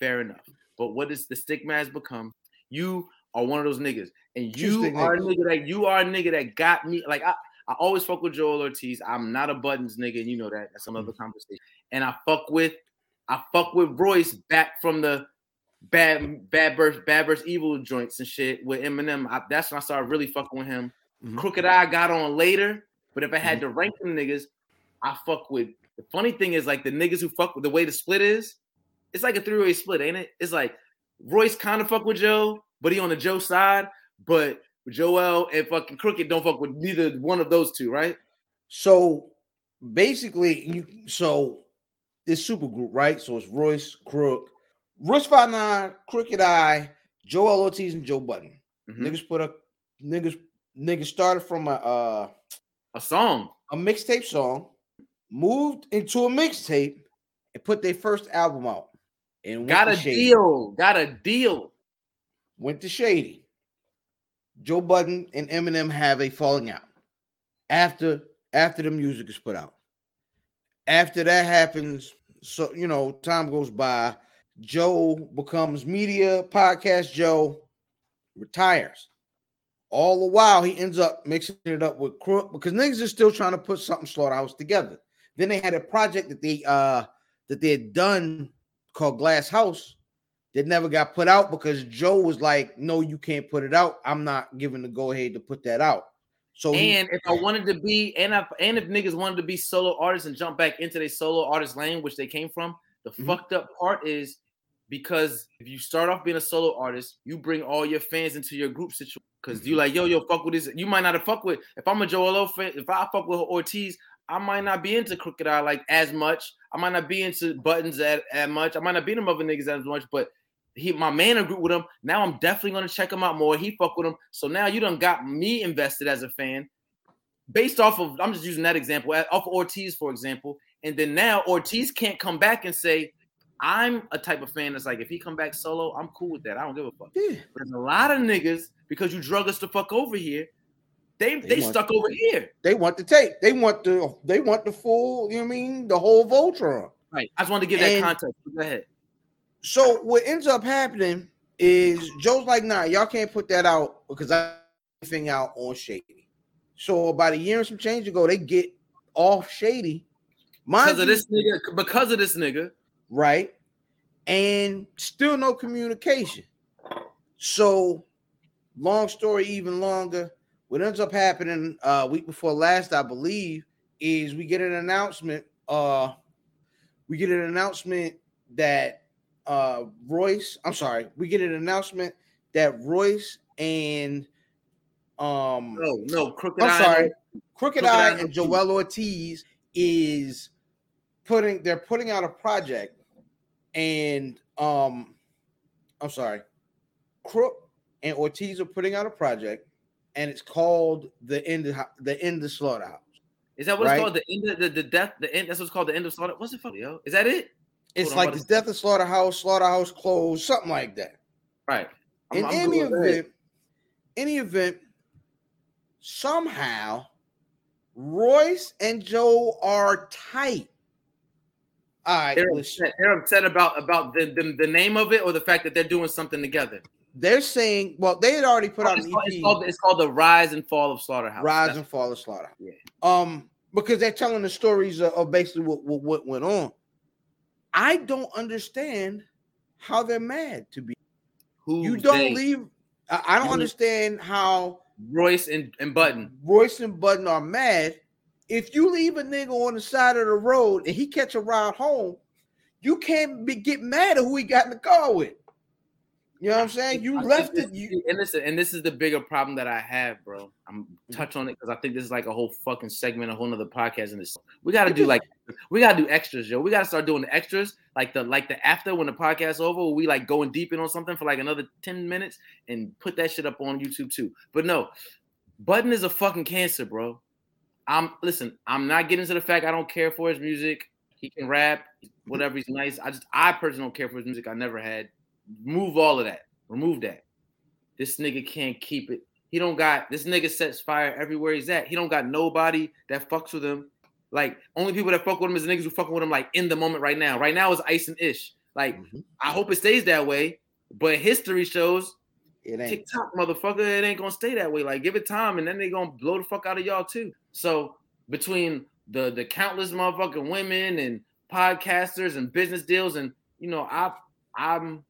Fair enough. But what does the stigma has become? You are one of those niggas. And you are a nigga that you are a nigga that got me. Like I, I always fuck with Joell Ortiz. I'm not a Budden's nigga, and you know that. That's another mm. conversation. And I fuck with I fuck with Royce back from the bad bad burst Bad Meets Evil joints and shit with Eminem. I, that's when I started really fucking with him. Mhm. Crooked I got on later, but if I had to rank them niggas, I fuck with. The funny thing is like the niggas who fuck with the way the split is, it's like a three way split, ain't it? It's like Royce kind of fuck with Joe, but he on the Joe side, but Joell and fucking Crooked don't fuck with neither one of those two, right? So basically, you so this super group, right? So it's Royce, Crook, Royce Five Nine, Crooked I, Joell Ortiz, and Joe Budden. Mhm. Niggas put a niggas niggas started from a uh, A song. a mixtape song, moved into a mixtape, and put their first album out. And Got a Shady. deal. Got a deal. Went to Shady. Joe Budden and Eminem have a falling out after after the music is put out. After that happens, so you know, time goes by. Joe becomes media podcast. Joe retires. All the while, he ends up mixing it up with Crook because niggas are still trying to put something slaughterhouse together. Then they had a project that they uh that they had done called Glass House that never got put out because Joe was like, "No, you can't put it out. I'm not giving the go ahead to put that out." So he- And if I wanted to be, and if and if niggas wanted to be solo artists and jump back into their solo artist lane, which they came from, the Mhm. fucked up part is because if you start off being a solo artist, you bring all your fans into your group situation. Because you mm-hmm. like, yo, yo, fuck with this. You might not have fuck with. If I'm a Joell fan, if I fuck with Ortiz, I might not be into Crooked I like as much. I might not be into Budden's at as much. I might not be into other niggas as much, but he my man agreed with him. Now I'm definitely gonna check him out more. He fuck with him. So now you done got me invested as a fan. Based off of I'm just using that example, off of Ortiz, for example. And then now Ortiz can't come back and say, I'm a type of fan that's like, if he come back solo, I'm cool with that. I don't give a fuck. yeah, But there's a lot of niggas because you drug us to fuck over here. They They they, stuck over here. they want the tape. They want the they want the full. You know what I mean? The whole Voltron. Right. I just wanted to give that context. Go ahead. So what ends up happening is Joe's like, nah, y'all can't put that out because I thing out on Shady. So about a year and some change ago, they get off Shady. Mind Because of this nigga, because of this nigga. Right? And still no communication. So, long story, even longer. What ends up happening uh week before last, I believe, is we get an announcement. Uh, we get an announcement that uh Royce, I'm sorry, we get an announcement that Royce and um No, no, crooked I'm Eye, sorry. Crooked Crooked Eye Eye and. Joel Ortiz is putting they're putting out a project, and um, I'm sorry, Crook and Ortiz are putting out a project, and it's called the end of the end of slaughterhouse. Is that what Right. it's called? The end of the, the death, the end. That's what's called the end of slaughter. What's it called, yo? Is that it? It's Hold like the death of slaughterhouse, slaughterhouse closed, something like that. Right. I'm- In I'm any event, any event, somehow Royce and Joe are tight. All right, They're upset. They're upset about about the, the the name of it or the fact that they're doing something together. They're saying, well, they had already put out it's, an called, it's, called, it's called the Rise and Fall of Slaughterhouse. Rise That's- and Fall of Slaughterhouse. Yeah. Um, because they're telling the stories of, of basically what, what what went on. I don't understand how they're mad to be. who You don't they- leave. I, I don't You- understand how Royce and, and Budden. Royce and Budden are mad. If you leave a nigga on the side of the road and he catch a ride home, you can't be, get mad at who he got in the car with. You know what I'm saying? You I left it. You, and listen, and this is the bigger problem that I have, bro. I'm mm. touch on it because I think this is like a whole fucking segment, a whole nother podcast in this. We gotta do like we gotta do extras, yo. We gotta start doing the extras, like the like the after when the podcast's over, where we like going deep in on something for like another 10 minutes and put that shit up on YouTube too. But no, Budden is a fucking cancer, bro. I'm listen, I'm not getting to the fact I don't care for his music. He can rap, whatever, he's nice. I just I personally don't care for his music. I never had. Move all of that. Remove that. This nigga can't keep it. He don't got this nigga sets fire everywhere he's at. He don't got nobody that fucks with him. Like only people that fuck with him is the niggas who fucking with him like in the moment right now. Right now is ice and ish. Like Mhm. I hope it stays that way. But history shows it ain't. TikTok, motherfucker, it ain't gonna stay that way. Like, give it time, and then they gonna blow the fuck out of y'all too. So between the the countless motherfucking women and podcasters and business deals, and you know, I've I'm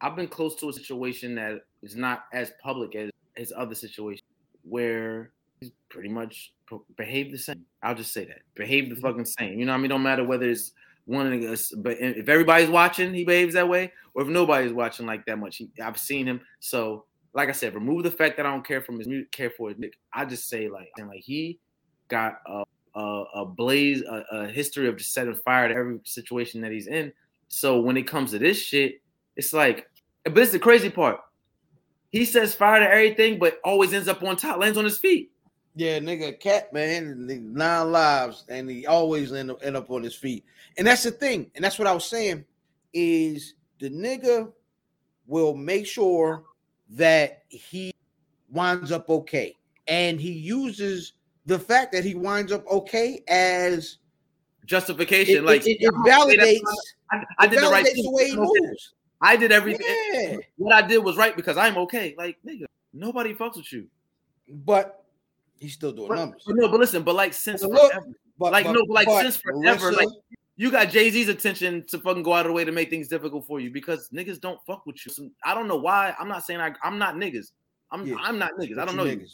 I've been close to a situation that is not as public as as other situations where he's pretty much behave the same. I'll just say that behave the mm-hmm. fucking same. You know, I mean, don't matter whether it's one of us, uh, but if everybody's watching, he behaves that way, or if nobody's watching like that much, he, I've seen him. So, like I said, remove the fact that I don't care from his care for his. I just say like, and like he got a a, a blaze, a, a history of just setting fire to every situation that he's in. So when it comes to this shit, it's like, but it's the crazy part. He sets fire to everything, but always ends up on top, lands on his feet. Yeah, nigga, cat man, nine lives, and he always end up, end up on his feet. And that's the thing, and that's what I was saying is the nigga will make sure that he winds up okay, and he uses the fact that he winds up okay as Justification, it, like it, it say validates. I, I it did the right thing. the way he moves. I did everything. Yeah, What I did was right because I'm okay. Like nigga, nobody fucks with you. but he's still doing But, numbers. but no, but listen, but like since But look, forever, But like, no, but like, since forever, Marissa- like, you got Jay Z's attention to fucking go out of the way to make things difficult for you because niggas don't fuck with you. So, I don't know why. I'm not saying I, I'm not niggas. I'm Yeah. I'm not niggas. I don't you know you.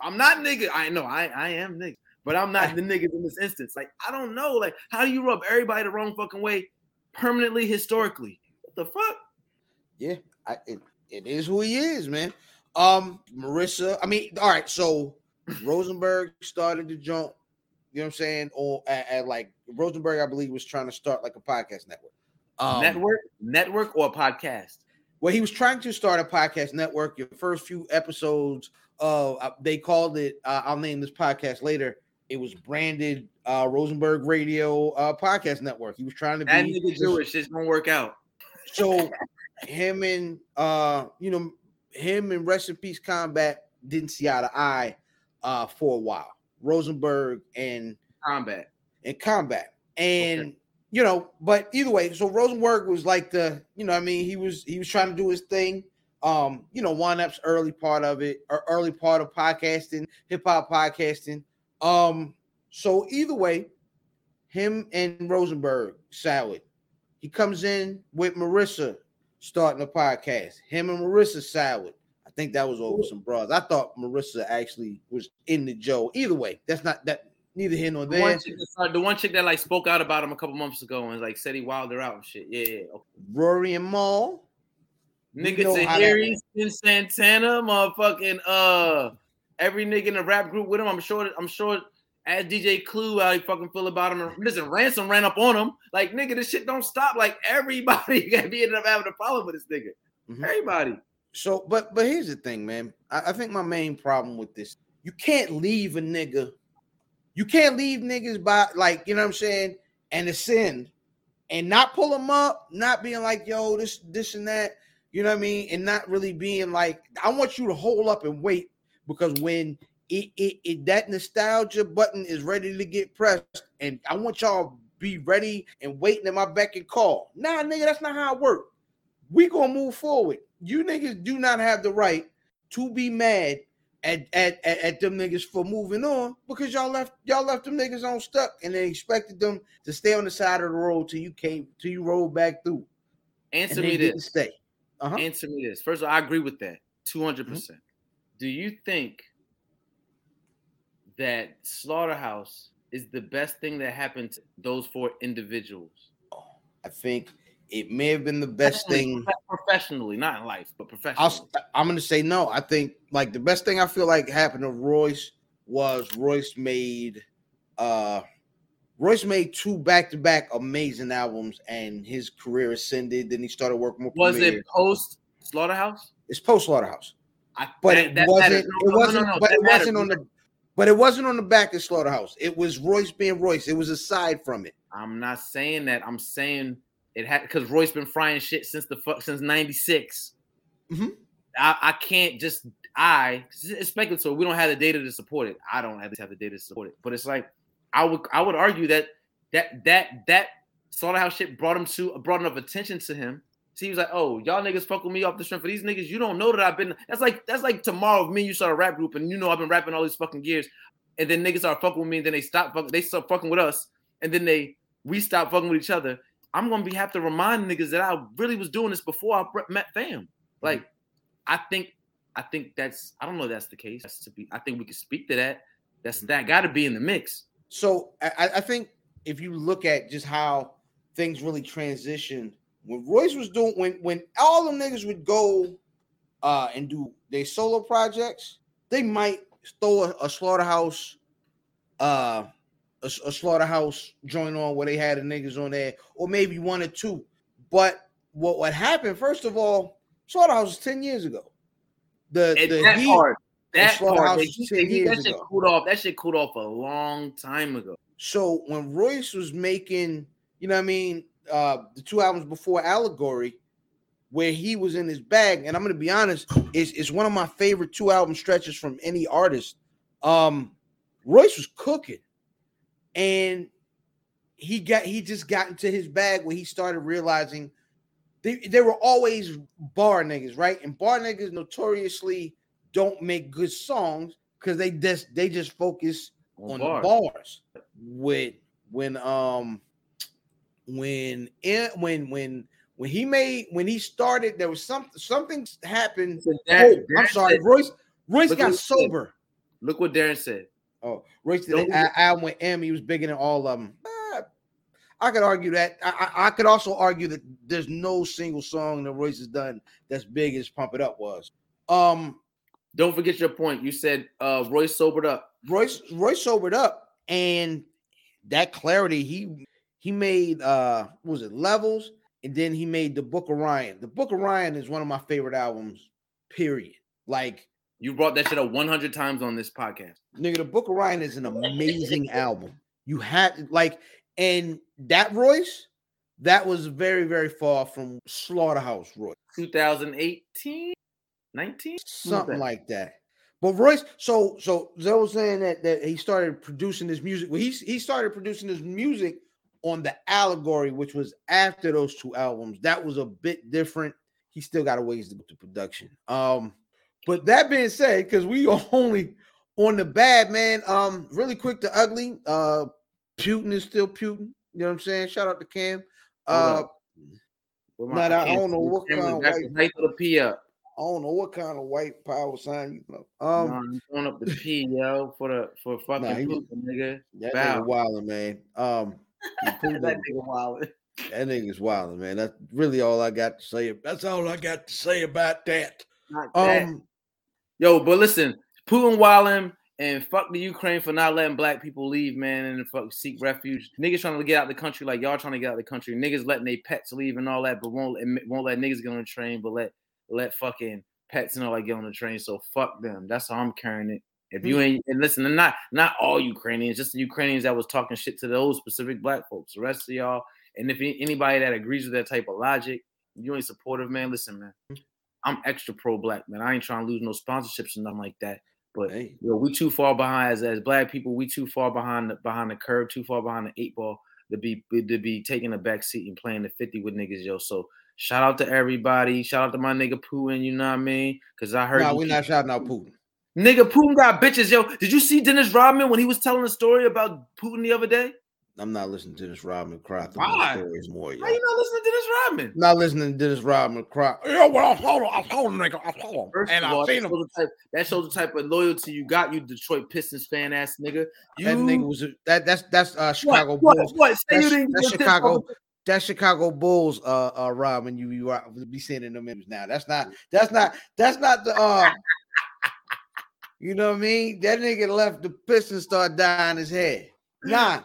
I'm not nigga. I know I I am nigga, but I'm not the niggas in this instance. Like I don't know. Like how do you rub everybody the wrong fucking way permanently historically? What the fuck? Yeah, I, it, it is who he is, man. Um, Marissa, I mean, all right, so Rosenberg started to jump, you know what I'm saying? Or at, at like Rosenberg, I believe, was trying to start like a podcast network. Um, network, network, or podcast? Well, he was trying to start a podcast network. Your first few episodes, uh, they called it. Uh, I'll name this podcast later. It was branded uh, Rosenberg Radio uh, Podcast Network. He was trying to That be nigga Jewish. It's gonna work out. so him and uh you know him and rest in peace combat didn't see eye to eye uh for a while rosenberg and Combat. and combat and you know, but either way, so Rosenberg was like the, you know, I mean, he was he was trying to do his thing. Um, you know, one up's early part of it, or early part of podcasting, hip hop podcasting. Um, so either way, him and Rosenberg, salad. He comes in with Marissa starting a podcast. Him and Marissa salad. I think that was over some bras. I thought Marissa actually was in the Joe. Either way, that's not that neither here nor The there. one, chick that, the one chick that like spoke out about him a couple months ago and like said he wilded her out and shit. Yeah, yeah. Okay. Rory and Mal. You Nigga know how that Tahiry, Spin Santana, motherfucking uh every nigga in the rap group with him. I'm sure I'm sure as DJ Clue how he fucking feel about him. And listen, Ransom ran up on him. Like nigga, this shit don't stop. Like everybody got be ended up having a problem with this nigga. Mhm. Everybody. So, but but here's the thing, man. I, I think my main problem with this, you can't leave a nigga, you can't leave niggas by like you know what I'm saying, and ascend, and not pull them up, not being like yo this this and that, you know what I mean, and not really being like I want you to hold up and wait because when it, it, it that nostalgia button is ready to get pressed, and I want y'all be ready and waiting at my beck and call. Nah, nigga, that's not how it works we gonna move forward. You niggas do not have the right to be mad at, at, at, at them niggas for moving on because y'all left y'all left them niggas on stuck and they expected them to stay on the side of the road till you came till you rolled back through. Answer me this. stay. Uh-huh. Answer me this. First of all, I agree with that 200%. percent Do you think that Slaughterhouse is the best thing that happened to those four individuals? I think it may have been the best thing. professionally, not in life, but I'll, professionally. I'm gonna say no. I think like the best thing I feel like happened to Royce was Royce made uh Royce made two back-to-back amazing albums and his career ascended. Then he started working with Was Premier. it post Slaughterhouse? It's post Slaughterhouse, I, but that- it that wasn't. matters. it No, no, no, wasn't. no, but it wasn't on the. But it wasn't on the back of Slaughterhouse. It was Royce being Royce. It was aside from it. I'm not saying that. I'm saying it had because Roy's been frying shit since the fuck since '96. Mhm. I, I can't just I it's speculative. We don't have the data to support it. I don't have, have the data to support it. But it's like I would I would argue that that that that slaughterhouse shit brought him to brought enough attention to him. So he was like, "Oh, y'all niggas fuck with me off the strength for these niggas. You don't know that I've been." That's like that's like tomorrow. If me and you start a rap group, and you know I've been rapping all these fucking years, and then niggas start fucking with me, and then they stop fucking, they start fucking with us, and then they we stop fucking with each other. I'm gonna be have to remind niggas that I really was doing this before I met fam. Like, I think I think that's I don't know if that's the case. That's to be. I think we can speak to that. That's that got to be in the mix. So I, I think if you look at just how things really transitioned when Royce was doing when when all them niggas would go uh and do their solo projects, they might throw a, a slaughterhouse uh a, a slaughterhouse joint on where they had the niggas on there, or maybe one or two. But what what happened, first of all, slaughterhouse was 10 years ago. The, And the that heat- part, that Slaughterhouse part, was he- 10 he- that shit ago. cooled off. That shit cooled off a long time ago. So when Royce was making, you know what I mean, uh the two albums before Allegory, where he was in his bag, and I'm gonna be honest, it's, it's one of my favorite two album stretches from any artist. Um Royce was cooking, and he got he just got into his bag where he started realizing they, they were always bar niggas, right? And bar niggas notoriously don't make good songs because they just they just focus On on bars. the bars with when um when in, when when when he made when he started there was some something happened. So Oh, I'm sorry, Royce. Royce got he said. sober. Look what Darren said. Oh, Royce did an album with M. He was bigger than all of them. I could argue that. I, I, I could also argue that there's no single song that Royce has done that's big as "Pump It Up" was. Um, Don't forget your point. You said uh Royce sobered up. Royce Royce sobered up, and that clarity he he made uh what was it levels, and then he made the Book of Ryan. The Book of Ryan is one of my favorite albums. Period. Like You brought that shit up 100 times on this podcast. nigga, the Book of Ryan is an amazing album. You had like, and that Royce, that was very very far from Slaughterhouse Royce. 2018, 19, something like that. But Royce, so so Zoe was saying that that he started producing his music. Well, he he started producing his music on the allegory, which was after those two albums, that was a bit different. He still got a ways to go to production. Um, but that being said, because we are only on the bad man, um, really quick to ugly. Uh, Putin is still Putin. You know what I'm saying? Shout out to Cam. Uh, Well, Nah, I don't know what kind of white- the of the P up. I don't know what kind of white power sign you know. Um, Um, nah, up the P, yo, for the for fucking Nah, Putin, nigga. that Bow. nigga wilding, man. Um, that nigga wild. That nigga's wild, man. That's really all I got to say. That's all I got to say about that. Not that. Yo, but listen, Putin wilding and fuck the Ukraine for not letting black people leave, man, and fuck seek refuge. Niggas trying to get out the country like y'all trying to get out the country. Niggas letting their pets leave and all that, but won't let- won't let niggas get on the train, but let let fucking pets and all that get on the train. So fuck them. That's how I'm carrying it. If you hmm. ain't and listen, and not not all Ukrainians, just the Ukrainians that was talking shit to those specific black folks. The rest of y'all, and if anybody that agrees with that type of logic, you ain't supportive, man. Listen, man. I'm extra pro black, man. I ain't trying to lose no sponsorships or nothing like that. But hey, yo, we too far behind as, as black people. We too far behind the behind the curve, too far behind the eight ball to be to be taking a back seat and playing the fifty with niggas, yo. So shout out to everybody. Shout out to my nigga Putin. You know what I mean? Because I heard nah, we're not shouting out Putin. nigga Putin got bitches, yo. Did you see Dennis Rodman when he was telling a story about Putin the other day? I'm not listening to this Rodman cry. through Why? stories more. Yo. Why you not listening to Dennis Rodman? Not listening to Dennis Rodman cry. Yeah, well, I saw him. I saw him, nigga. I saw him. First and I all, seen that him. shows, the type, that shows the type of loyalty you got, you Detroit Pistons fan ass nigga. You That nigga was a- that. That's that's uh, Chicago what, Bulls. What? Say That's, you didn't that's give a tip Chicago. That Chicago Bulls, uh, uh, Robin, you you are be seeing in the images now. That's not. That's not. That's not the. Uh, you know what I mean? That nigga left the Pistons start dying his head. Nah,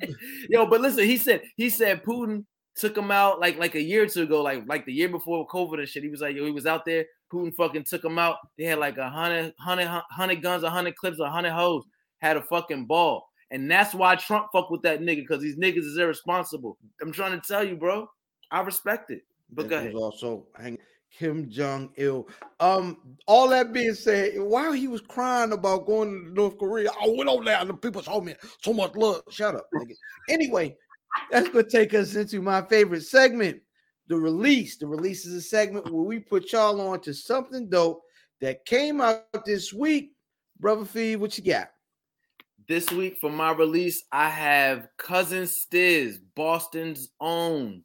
Yo, but listen, he said he said Putin took him out like like a year or two ago, like like the year before COVID and shit. He was like, yo, he was out there. Putin fucking took him out. They had like a hundred, hundred, hundred guns, a hundred clips, a hundred hoes. Had a fucking ball, and that's why Trump fuck with that nigga because these niggas is irresponsible. I'm trying to tell you, bro. I respect it. But go That ahead. also hang Kim Jong Il. Um, all that being said, while he was crying about going to North Korea, I went over there and the people showed me so much love. Shut up, nigga. Anyway, that's gonna take us into my favorite segment, the release. The release is a segment where we put y'all on to something dope that came out this week. Brother Feev, what you got? This week for my release, I have Cousin Stizz, Boston's own.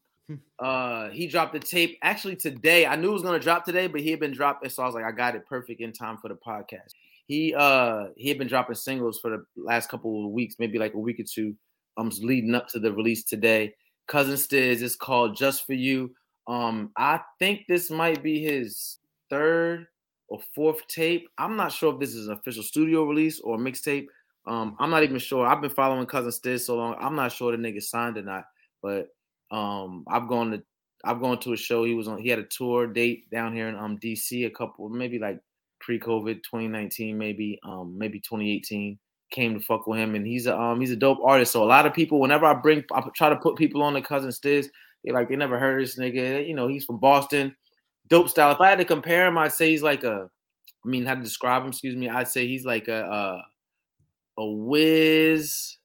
Uh, he dropped the tape actually today. I knew it was gonna drop today, but he had been dropping, so I was like, I got it perfect in time for the podcast. He uh he had been dropping singles for the last couple of weeks, maybe like a week or two. Um, leading up to the release today. Cousin Stizz is called Just for You. Um, I think this might be his third or fourth tape. I'm not sure if this is an official studio release or a mixtape. Um, I'm not even sure. I've been following Cousin Stizz so long. I'm not sure the nigga signed or not. But um, I've gone to I've gone to a show. He was on. He had a tour date down here in um DC. A couple, maybe like pre-COVID, 2019, maybe um maybe 2018. Came to fuck with him, and he's a um he's a dope artist. So a lot of people, whenever I bring, I try to put people on the Cousin Stizz. They like they never heard this nigga. You know, he's from Boston. Dope style. If I had to compare him, I'd say he's like a. I mean, how to describe him? Excuse me. I'd say he's like a a, a Wiz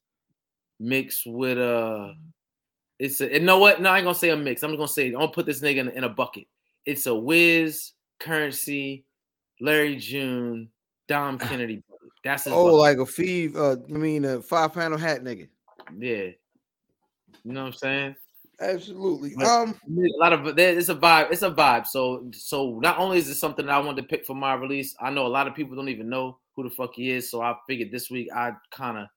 mixed with a. It's a. And know what? No, I ain't gonna say a mix. I'm just gonna say I'm gonna put this nigga in, in a bucket. It's a Wiz, Curren$y, Larry June, Dom Kennedy. That's his. Oh, bucket. like a feed, uh, I mean a five panel hat nigga. yeah. You know what I'm saying? Absolutely. Um, a lot of there- it's a vibe. It's a vibe. So so not only is it something that I wanted to pick for my release, I know a lot of people don't even know who the fuck he is. So I figured this week I'd kind of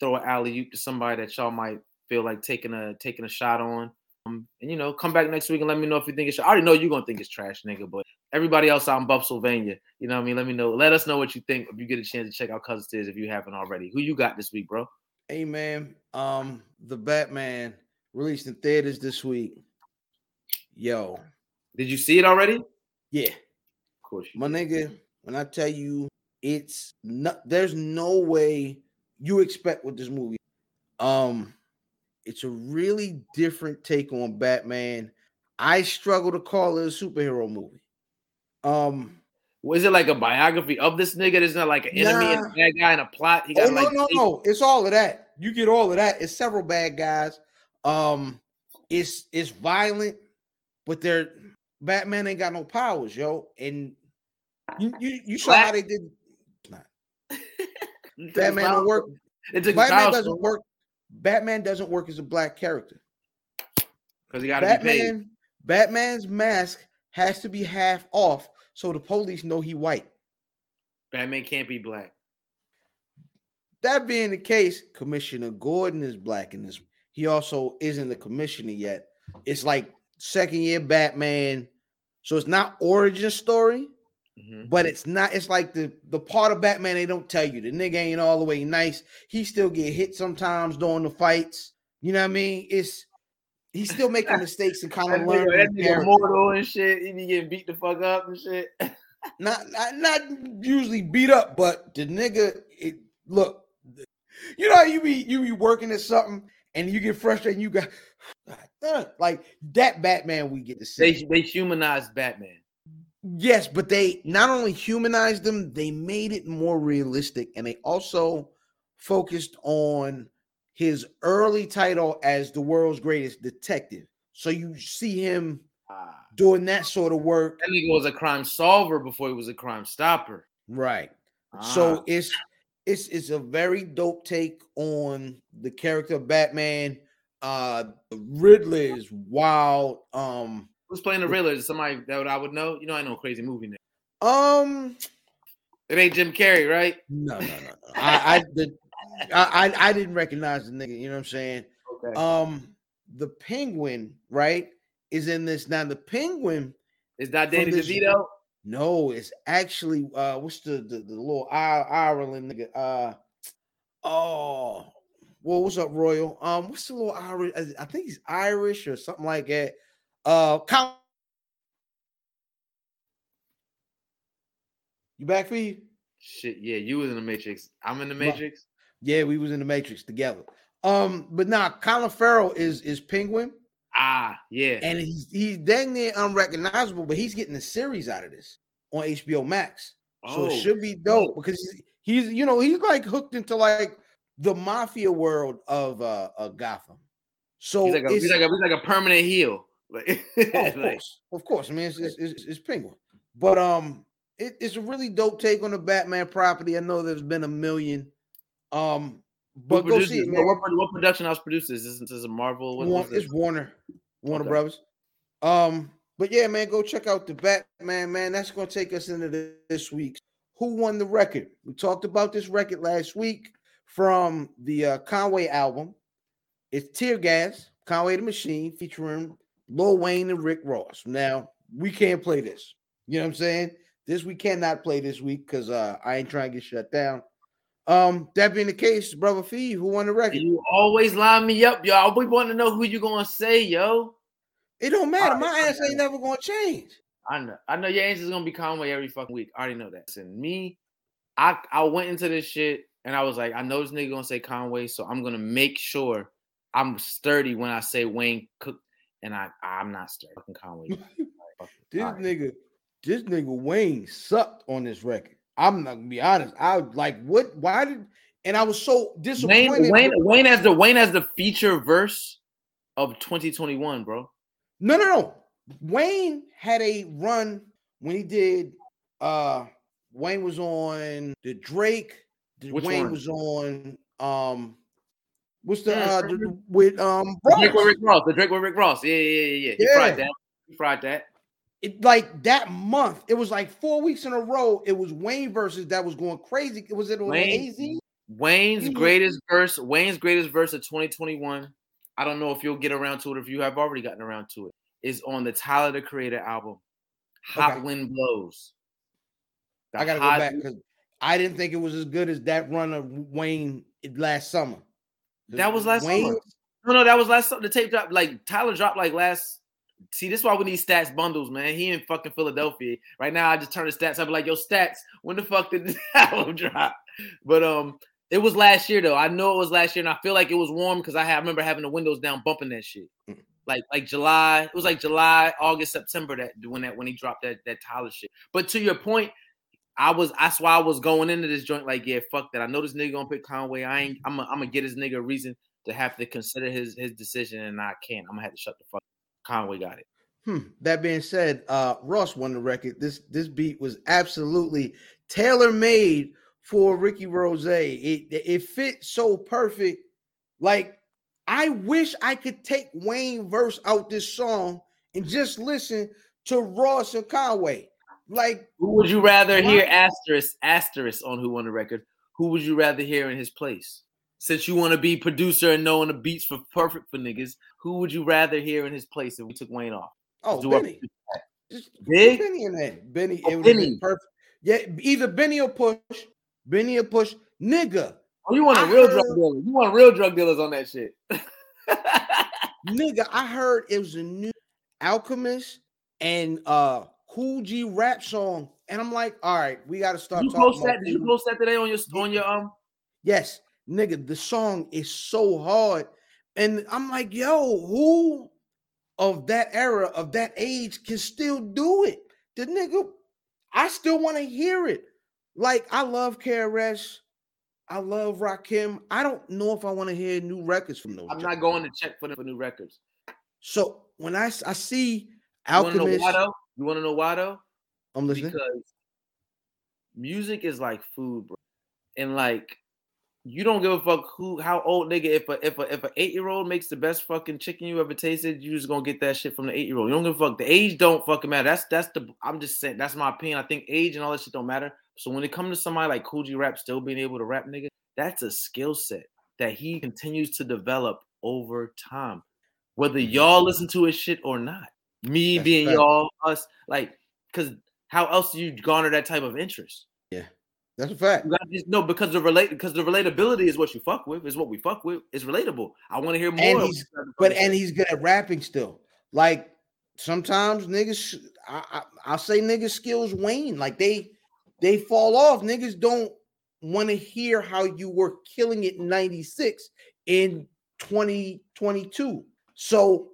throw an alley oop to somebody that y'all might feel like taking a taking a shot on. Um, and you know, come back next week and let me know if you think it's. I already know you're gonna think it's trash, nigga. But everybody else out in Buffsylvania, you know what I mean. Let me know. Let us know what you think if you get a chance to check out Cousin Stizz if you haven't already. Who you got this week, bro? Hey man, um, the Batman released in theaters this week. Yo, Did you see it already? Yeah, of course you. my nigga. When I tell you, it's not. There's no way you expect with this movie. Um, it's a really different take on Batman. I struggle to call it a superhero movie. Um, Was it like a biography of this nigga? There's not like an enemy and a bad guy and a plot. He oh no, like no, no, it's all of that. you get all of that. It's several bad guys. Um, it's it's violent, but they're Batman ain't got no powers, yo. And you you, you saw how they did. Nah. Batman don't work. Batman doesn't work. Batman doesn't work as a black character. because he got to be paid. Batman, Batman's mask has to be half off so the police know he white. Batman can't be black. That being the case, Commissioner Gordon is black in this. He also isn't the commissioner yet. It's like second year Batman. So it's not origin story, Mhm. but it's not. It's like the the part of Batman they don't tell you. The nigga ain't all the way nice. He still get hit sometimes during the fights. You know what I mean? It's he's still making mistakes and kind of learning. that nigga mortal and shit. He be getting beat the fuck up and shit. not not not usually beat up, but the nigga it, look, you know how you be you be working at something and you get frustrated and you got like that Batman we get to see. They they humanized Batman. Yes, but they not only humanized them, they made it more realistic and they also focused on his early title as the world's greatest detective. So you see him Ah. doing that sort of work. That nigga was a crime solver before he was a crime stopper. Right. Ah. So it's it's it's a very dope take on the character of Batman. Uh Riddler is wild. Um who's playing the Riddler? Is somebody that I would know? You know, I know a crazy movie name. um It ain't Jim Carrey, right? no no no no. I I, the, I I didn't recognize the nigga, you know what I'm saying? Okay. Um the penguin, right, is in this now. The penguin, Is that Danny DeVito? no, it's actually uh what's the the, the little Ir- Ireland nigga? Uh oh well, what's up, Royal? Um, what's the little Irish? I think he's Irish or something like that. Uh, Count. You back, Fee? Shit, yeah, you was in the Matrix. I'm in the Matrix. Yeah, we was in the Matrix together. Um, but nah, Colin Farrell is is Penguin, Ah, yeah. and he's he's dang near unrecognizable, but he's getting a series out of this on HBO Max. So Oh, it should be dope because he's, you know he's like hooked into like the mafia world of uh, of Gotham. So he's like a he's like a he's like a permanent heel. Like, oh, of like, course, of course. I mean, it's it's, it's, it's Penguin, but um, it, it's a really dope take on the Batman property. I know there's been a million, um, who but go see it, man. What, what, production house produces? This is, this is a Marvel. What, War- what's this? it's Warner, Warner Okay. Brothers. Um, but yeah, man, go check out the Batman. Man, that's gonna take us into the, this week. Who won the record? We talked about this record last week from the uh, Conway album. It's Tear Gas, Conway the Machine, featuring Lil Wayne and Rick Ross. Now we can't play this. You know what I'm saying? This we cannot play this week because uh, I ain't trying to get shut down. Um, that being the case, brother Fee, who won the record? You always line me up, y'all. We want to know who you gonna say, yo. It don't matter. My ass ain't never gonna change. I know. I know your answer is gonna be Conway every fucking week. I already know that. And me, I I went into this shit and I was like, I know this nigga gonna say Conway, so I'm gonna make sure I'm sturdy when I say Wayne Cook, and I I'm not sturdy. Fucking Conway. Fucking- This alright. nigga, this nigga Wayne sucked on this record. I'm not gonna be honest. I was like, what? Why did? And I was so disappointed. Wayne Wayne Wayne as the Wayne as the feature verse of 2021, bro. No, no, no. Wayne had a run when he did. uh Wayne was on the Drake. the- Which Wayne one? was on. Um, what's the uh with um The Drake with Rick Ross. The Drake with Rick Ross. Yeah, yeah, yeah, yeah. He Yeah. fried that. He fried that. it like that month, it was like four weeks in a row. It was Wayne versus that was going crazy. It was it on Wayne- AZ? Wayne's Mhm. greatest verse, Wayne's greatest verse of 2021. I don't know if you'll get around to it, if you have already gotten around to it, is on the Tyler the Creator album, Hot Okay. Wind Blows. The I gotta go back because I didn't think it was as good as that run of Wayne last summer. That was last Wayne, summer. No, no, that was last summer. The tape dropped like Tyler dropped like last. See, this is why we need stats bundles, man. He in fucking Philadelphia right now. I just turn the stats. I'm like, yo, stats. When the fuck did this album drop? But um, it was last year though. I know it was last year, and I feel like it was warm because I have, remember having the windows down, bumping that shit. Mm. Like like July. It was like July, August, September that when that when he dropped that that Tyler shit. But to your point, I was that's why I was going into this joint like, yeah, fuck that. I know this nigga gonna pick Conway. I ain't. I'm. Gonna get this nigga a reason to have to consider his his decision, and I can't. I'm gonna have to shut the fuck. Conway got it. Hmm. That being said, uh, Ross won the record. This this beat was absolutely tailor made for Ricky Rose. It it fit so perfect. Like I wish I could take Wayne verse out this song and just listen to Ross and Conway. Like, who would you rather hear asterisk asterisk on who won the record? Who would you rather hear in his place? Since you want to be producer and knowing the beats for perfect for niggas, who would you rather hear in his place if we took Wayne off? Oh, Do Benny. Just Big Benny in there. Benny. Oh, it Benny. perfect. Yeah, either Benny or push. Benny or push. Nigga. Oh, you want a I real heard, drug dealer? You want real drug dealers on that shit? nigga, I heard it was a new Alchemist and uh Kool G rap song, and I'm like, all right, we got to start. You post that? Did you post that today on your on your um? Yes, nigga, the song is so hard, and I'm like, yo, who of that era of that age can still do it? The nigga, I still want to hear it. Like I love KRS. I love Rakim. I don't know if I want to hear new records from those. I'm not going to check for them for new records. So when I I see Alchemist, you want to know why though? I'm listening. Because music is like food, bro, and like you don't give a fuck who how old nigga if a if a if an eight year old makes the best fucking chicken you ever tasted, you just gonna get that shit from the eight year old. You don't give a fuck. The age don't fucking matter. That's that's the I'm just saying that's my opinion. I think age and all that shit don't matter. So when it comes to somebody like G Rap still being able to rap, nigga, that's a skill set that he continues to develop over time. Whether y'all listen to his shit or not. Me That's being y'all, us, like, because how else do you garner that type of interest? Yeah, that's a fact. Just, no, because the relate because the relatability is what you fuck with, is what we fuck with. It's relatable. I want to hear more. And he's, but and he's good at rapping still. Like sometimes niggas, I, I will say niggas skills wane. Like they they fall off. Niggas don't want to hear how you were killing it in 96 in 2022. So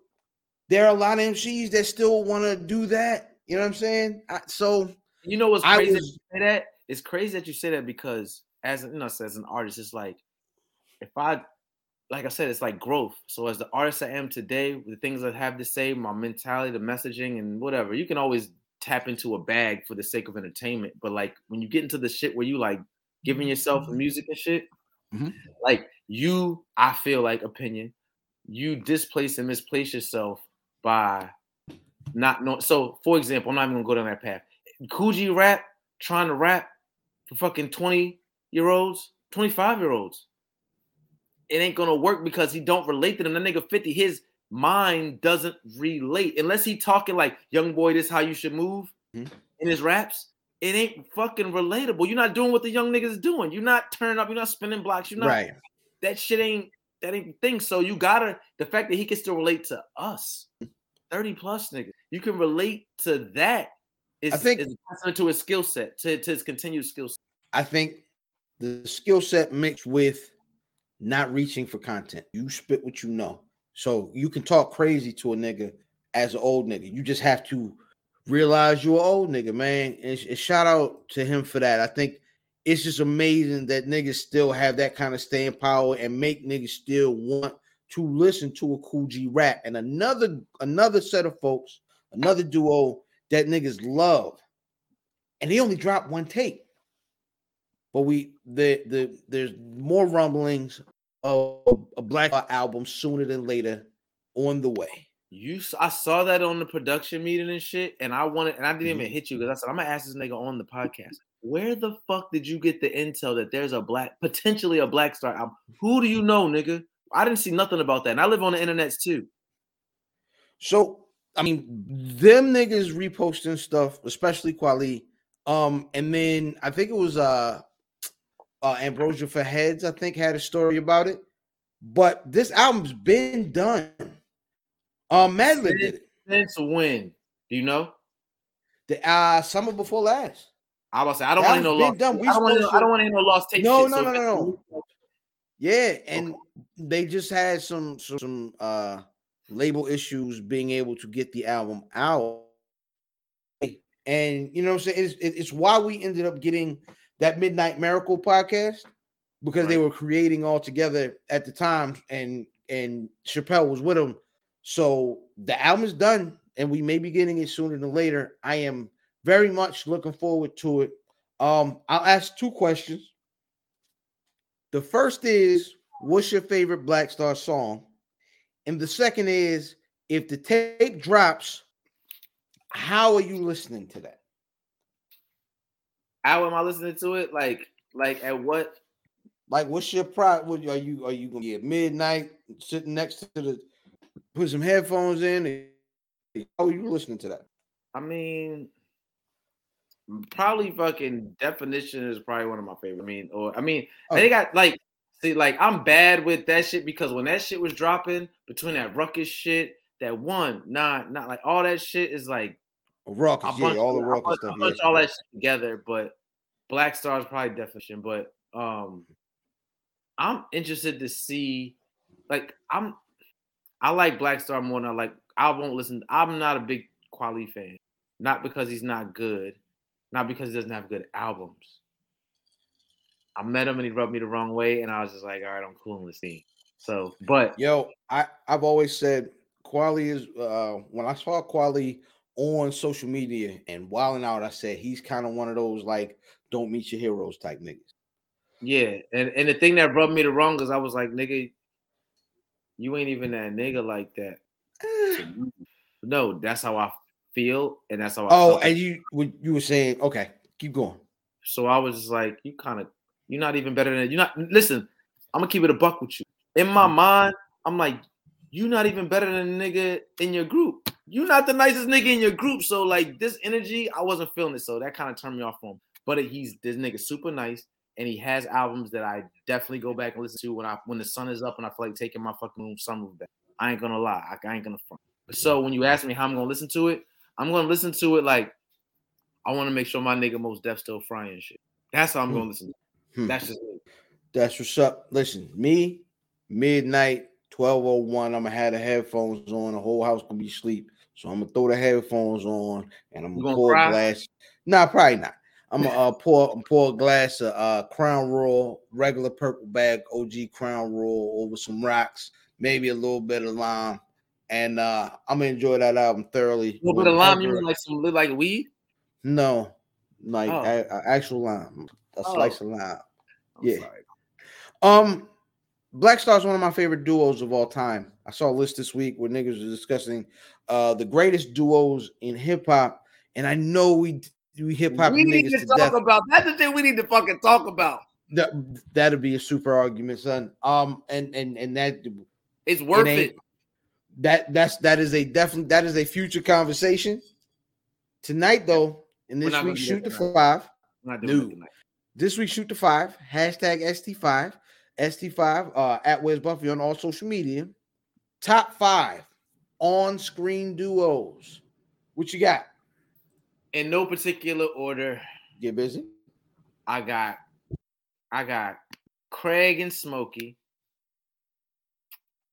there are a lot of MCs that still want to do that. You know what I'm saying? I, so you know what's crazy was, that you say that? It's crazy that you say that because as you know, as an artist, it's like if I like I said, it's like growth. So as the artist I am today, the things I have to say, my mentality, the messaging, and whatever, you can always tap into a bag for the sake of entertainment. But like when you get into the shit where you like giving yourself mm-hmm. music and shit, mm-hmm. like you, I feel like opinion, you displace and misplace yourself by not know. So, for example, I'm not even gonna go down that path. G rap, trying to rap for fucking 20 year olds, 25 year olds. It ain't gonna work because he don't relate to them. That nigga 50, his mind doesn't relate unless he talking like young boy, this how you should move mm-hmm. in his raps. It ain't fucking relatable. You're not doing what the young niggas doing. You're not turning up. You're not spinning blocks. You're not. Right. That shit ain't that ain't thing. So you gotta the fact that he can still relate to us, 30 plus niggas. You can relate to that. Is, I think is to his skill set, to, to his continued skill set. I think the skill set mixed with not reaching for content. You spit what you know. So you can talk crazy to a nigga as an old nigga. You just have to realize you're an old nigga, man. And, and shout out to him for that. I think it's just amazing that niggas still have that kind of staying power and make niggas still want to listen to a Kool G rap. And another another set of folks, another duo that niggas love, and they only dropped one tape. But we the the there's more rumblings of a black album sooner than later on the way. You, I saw that on the production meeting and shit, and I wanted, and I didn't mm-hmm. even hit you because I said I'm gonna ask this nigga on the podcast where the fuck did you get the intel that there's a black, potentially a Black Star album? Who do you know, nigga? I didn't see nothing about that. And I live on the internet too. So, I mean, them niggas reposting stuff, especially Kweli. Um, and then I think it was uh uh Ambrosia for Heads, I think, had a story about it. But this album's been done. Um, Madlib did it. Since when? Do you know? The uh summer before last. I was say I don't want to know lost. Done. We I don't want to. I don't know lost tape. No, shit, no, so no, no, no. Yeah, and okay. they just had some some uh label issues being able to get the album out. And you know what I'm saying? It's, it's why we ended up getting that Midnight Miracle podcast because right. they were creating all together at the time and and Chappelle was with them. So the album is done and we may be getting it sooner than later. I am very much looking forward to it. Um, I'll ask two questions. The first is, what's your favorite Black Star song? And the second is, if the tape drops, how are you listening to that? How am I listening to it? Like, like at what? Like, what's your pride? What are you? Are you gonna be at midnight sitting next to the? Put some headphones in. how oh, are you listening to that? I mean, probably fucking definition is probably one of my favorite. I mean, or I mean, oh. they got like see, like I'm bad with that shit because when that shit was dropping between that Rawkus shit, that one, not not like all that shit is like Rawkus, yeah, all the Rawkus stuff. bunch yeah. all that shit together, but Black Star is probably definition. But um I'm interested to see like I'm I like Black Star more than I like I won't listen. I'm not a big Kweli fan. Not because he's not good not because he doesn't have good albums. I met him and he rubbed me the wrong way, and I was just like, all right, I'm cool in the scene. So, but yo, I I've always said Kweli is uh when I saw Kweli on social media and wilding out, I said he's kind of one of those like don't meet your heroes type niggas. Yeah, and and the thing that rubbed me the wrong is I was like, nigga, you ain't even that nigga like that. no, that's how I feel, and that's how. I oh, and you you were saying okay, keep going. So I was just like, you kind of, you're not even better than you're not. Listen, I'm gonna keep it a buck with you. In my mm-hmm. mind, I'm like, you're not even better than a nigga in your group. You're not the nicest nigga in your group. So like this energy, I wasn't feeling it. So that kind of turned me off from. But he's this nigga super nice, and he has albums that I definitely go back and listen to when I when the sun is up and I feel like taking my fucking room summer back. I ain't gonna lie, I, I ain't gonna front. So when you ask me how I'm gonna listen to it, I'm gonna listen to it like I want to make sure my nigga Mos Def still frying shit. That's how I'm gonna listen. Hmm. That's just me. That's what's up. Listen, me, midnight, 1201. I'm gonna have the headphones on, the whole house gonna be asleep. So I'm gonna throw the headphones on and I'm gonna, pour a glass. Nah, probably not. I'm gonna uh, pour pour a glass of uh, Crown Royal, regular purple bag, OG Crown Royal over some rocks, maybe a little bit of lime, and uh, I'm gonna enjoy that album thoroughly. A little bit of lime, you mean like some like weed? No, like oh. a, a actual lime, a oh. slice of lime. I'm yeah. Sorry. Um, Black Star is one of my favorite duos of all time. I saw a list this week where niggas were discussing uh the greatest duos in hip hop, and I know we we hip hop. We need to, to talk death. about that's the thing we need to fucking talk about. That that'd be a super argument, son. Um, and and and that it's worth it. That that's that is a definitely that is a future conversation. Tonight, though, in this week, shoot to five. No. This week, shoot to five. Hashtag ST5. ST5 uh, at Where's Buffy on all social media. Top five on screen duos. What you got? In no particular order. Get busy. I got I got Craig and Smokey.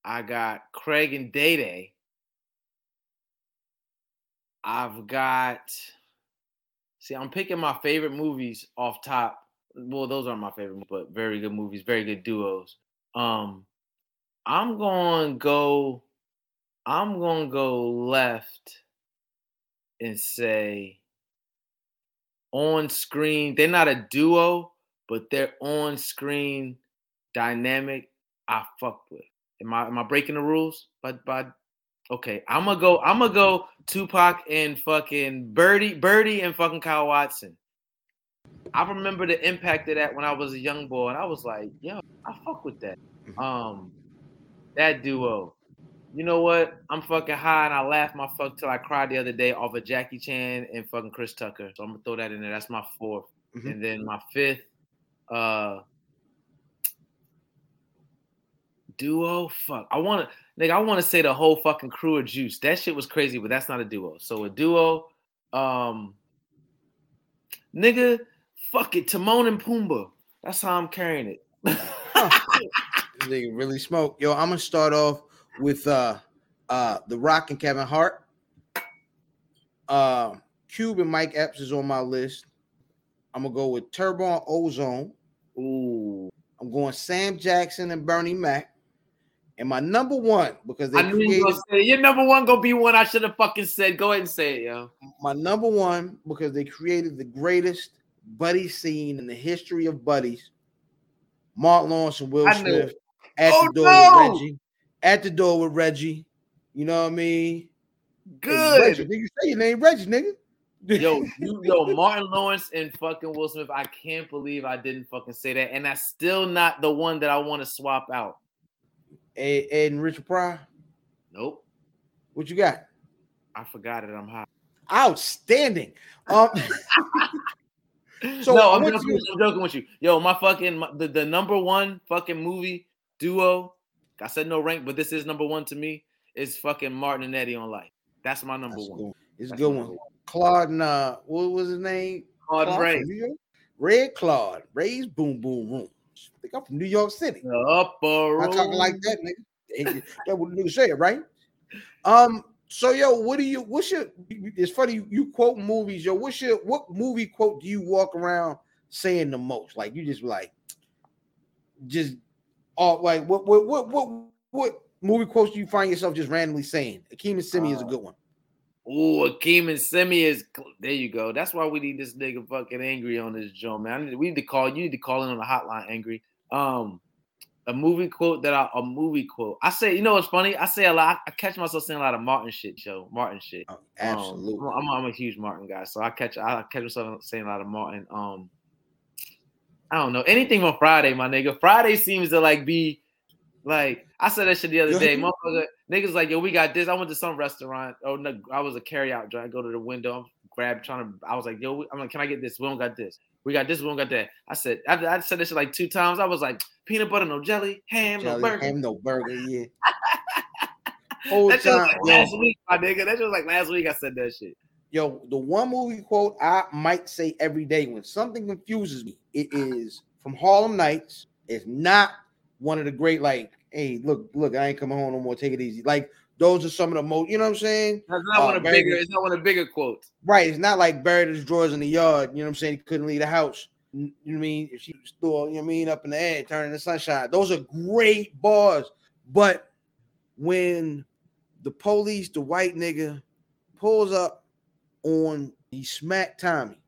I got Craig and Day Day. I've got. See, I'm picking my favorite movies off top. Well, those aren't my favorite, but very good movies, very good duos. Um, I'm to go. I'm to go left and say on screen. They're not a duo, but they're on screen dynamic. I fuck with. Am I am I breaking the rules? But but okay, I'm gonna go. I'm gonna go Tupac and fucking Birdie, Birdie and fucking Kyle Watson. I remember the impact of that when I was a young boy, and I was like, yo, I fuck with that. Mm-hmm. Um, that duo. You know what? I'm fucking high and I laughed my fuck till I cried the other day off of Jackie Chan and fucking Chris Tucker. So I'm gonna throw that in there. That's my 4th mm-hmm. And then my fifth, uh duo? Fuck. I want to, nigga, I want to say the whole fucking crew of Juice. That shit was crazy, but that's not a duo. So a duo, um, nigga, fuck it, Timon and Pumbaa. That's how I'm carrying it. nigga really smoke. Yo, I'm gonna start off with uh uh The Rock and Kevin Hart. Uh, Cube and Mike Epps is on my list. I'm gonna go with Turbo and Ozone. Ooh. I'm going Sam Jackson and Bernie Mac. And my number one, because they I knew you created gonna say your number one gonna be one I should have fucking said. Go ahead and say it, yo. my number one, because they created the greatest buddy scene in the history of buddies. Mark Lawrence and Will I Smith at Oh, the door no! with Reggie. At the door with Reggie. You know what I mean? Good. nigga, say your name, Reggie, nigga. Yo, you, yo, Martin Lawrence and fucking Will Smith. I can't believe I didn't fucking say that. And that's still not the one that I want to swap out. Ed, Ed and Richard Pryor. Nope. What you got? I forgot it. I'm high. Outstanding. Um, So, no, I'm joking, you- with you, I'm joking with you. Yo, my fucking my, the, the number one fucking movie duo. I said no rank, but this is number one to me. Is fucking Martin and Eddie on Life. That's my number that's one. cool. It's a good my one. Claude and uh, what was his name? Claude Claude Ray. from New York? Red Claude. Ray's Boom Boom Rooms. I think I'm from New York City. Upper Not talking like that, nigga. That what nigga say, right? Um. So yo, what do you? What's your? It's funny you, quote movies. Yo, what's your? What movie quote do you walk around saying the most? Like you just like, just, all like what? What? What? What? What movie quotes do you find yourself just randomly saying? Akeem and Semmi is a Uh, good one. Ooh, Akeem and Semmi is there. You go. That's why we need this nigga fucking angry on this joint, man. We need to call. You need to call in on the hotline, angry. Um, a movie quote that I a movie quote. I say, you know what's funny? I say a lot. I catch myself saying a lot of Martin shit, Joe. Martin shit. Oh, Um, absolutely. I'm, I'm a huge Martin guy, so I catch I catch myself saying a lot of Martin. Um, I don't know anything on Friday, my nigga. Friday seems to like be like I said that shit the other day. Motherfucker, niggas like yo, we got this. I went to some restaurant. Oh no, I was a carry out joint. I go to the window, grab trying to. I was like, yo, I'm like, can I get this? We don't got this. We got this. We don't got that. I said, I, I said this shit like two times. I was like, peanut butter, no jelly, ham, no burger. ham, no burger. Yeah. Whole That shit was like last week, my nigga. That was like last week. I said that shit. Yo, the one movie quote I might say every day when something confuses me, it is from Harlem Nights. It's not one of the great, like, hey, look, look, I ain't coming home no more. Take it easy. Like, those are some of the most, you know what I'm saying? That's not Oh, one uh, of baby. bigger. It's not one of bigger quotes. Right. It's not like buried his drawers in the yard. You know what I'm saying? He couldn't leave the house. You know what I mean? If she was still, you know what I mean, up in the air, turning the sunshine. Those are great bars. But when the police, the white nigga, pulls up on he smack Tommy.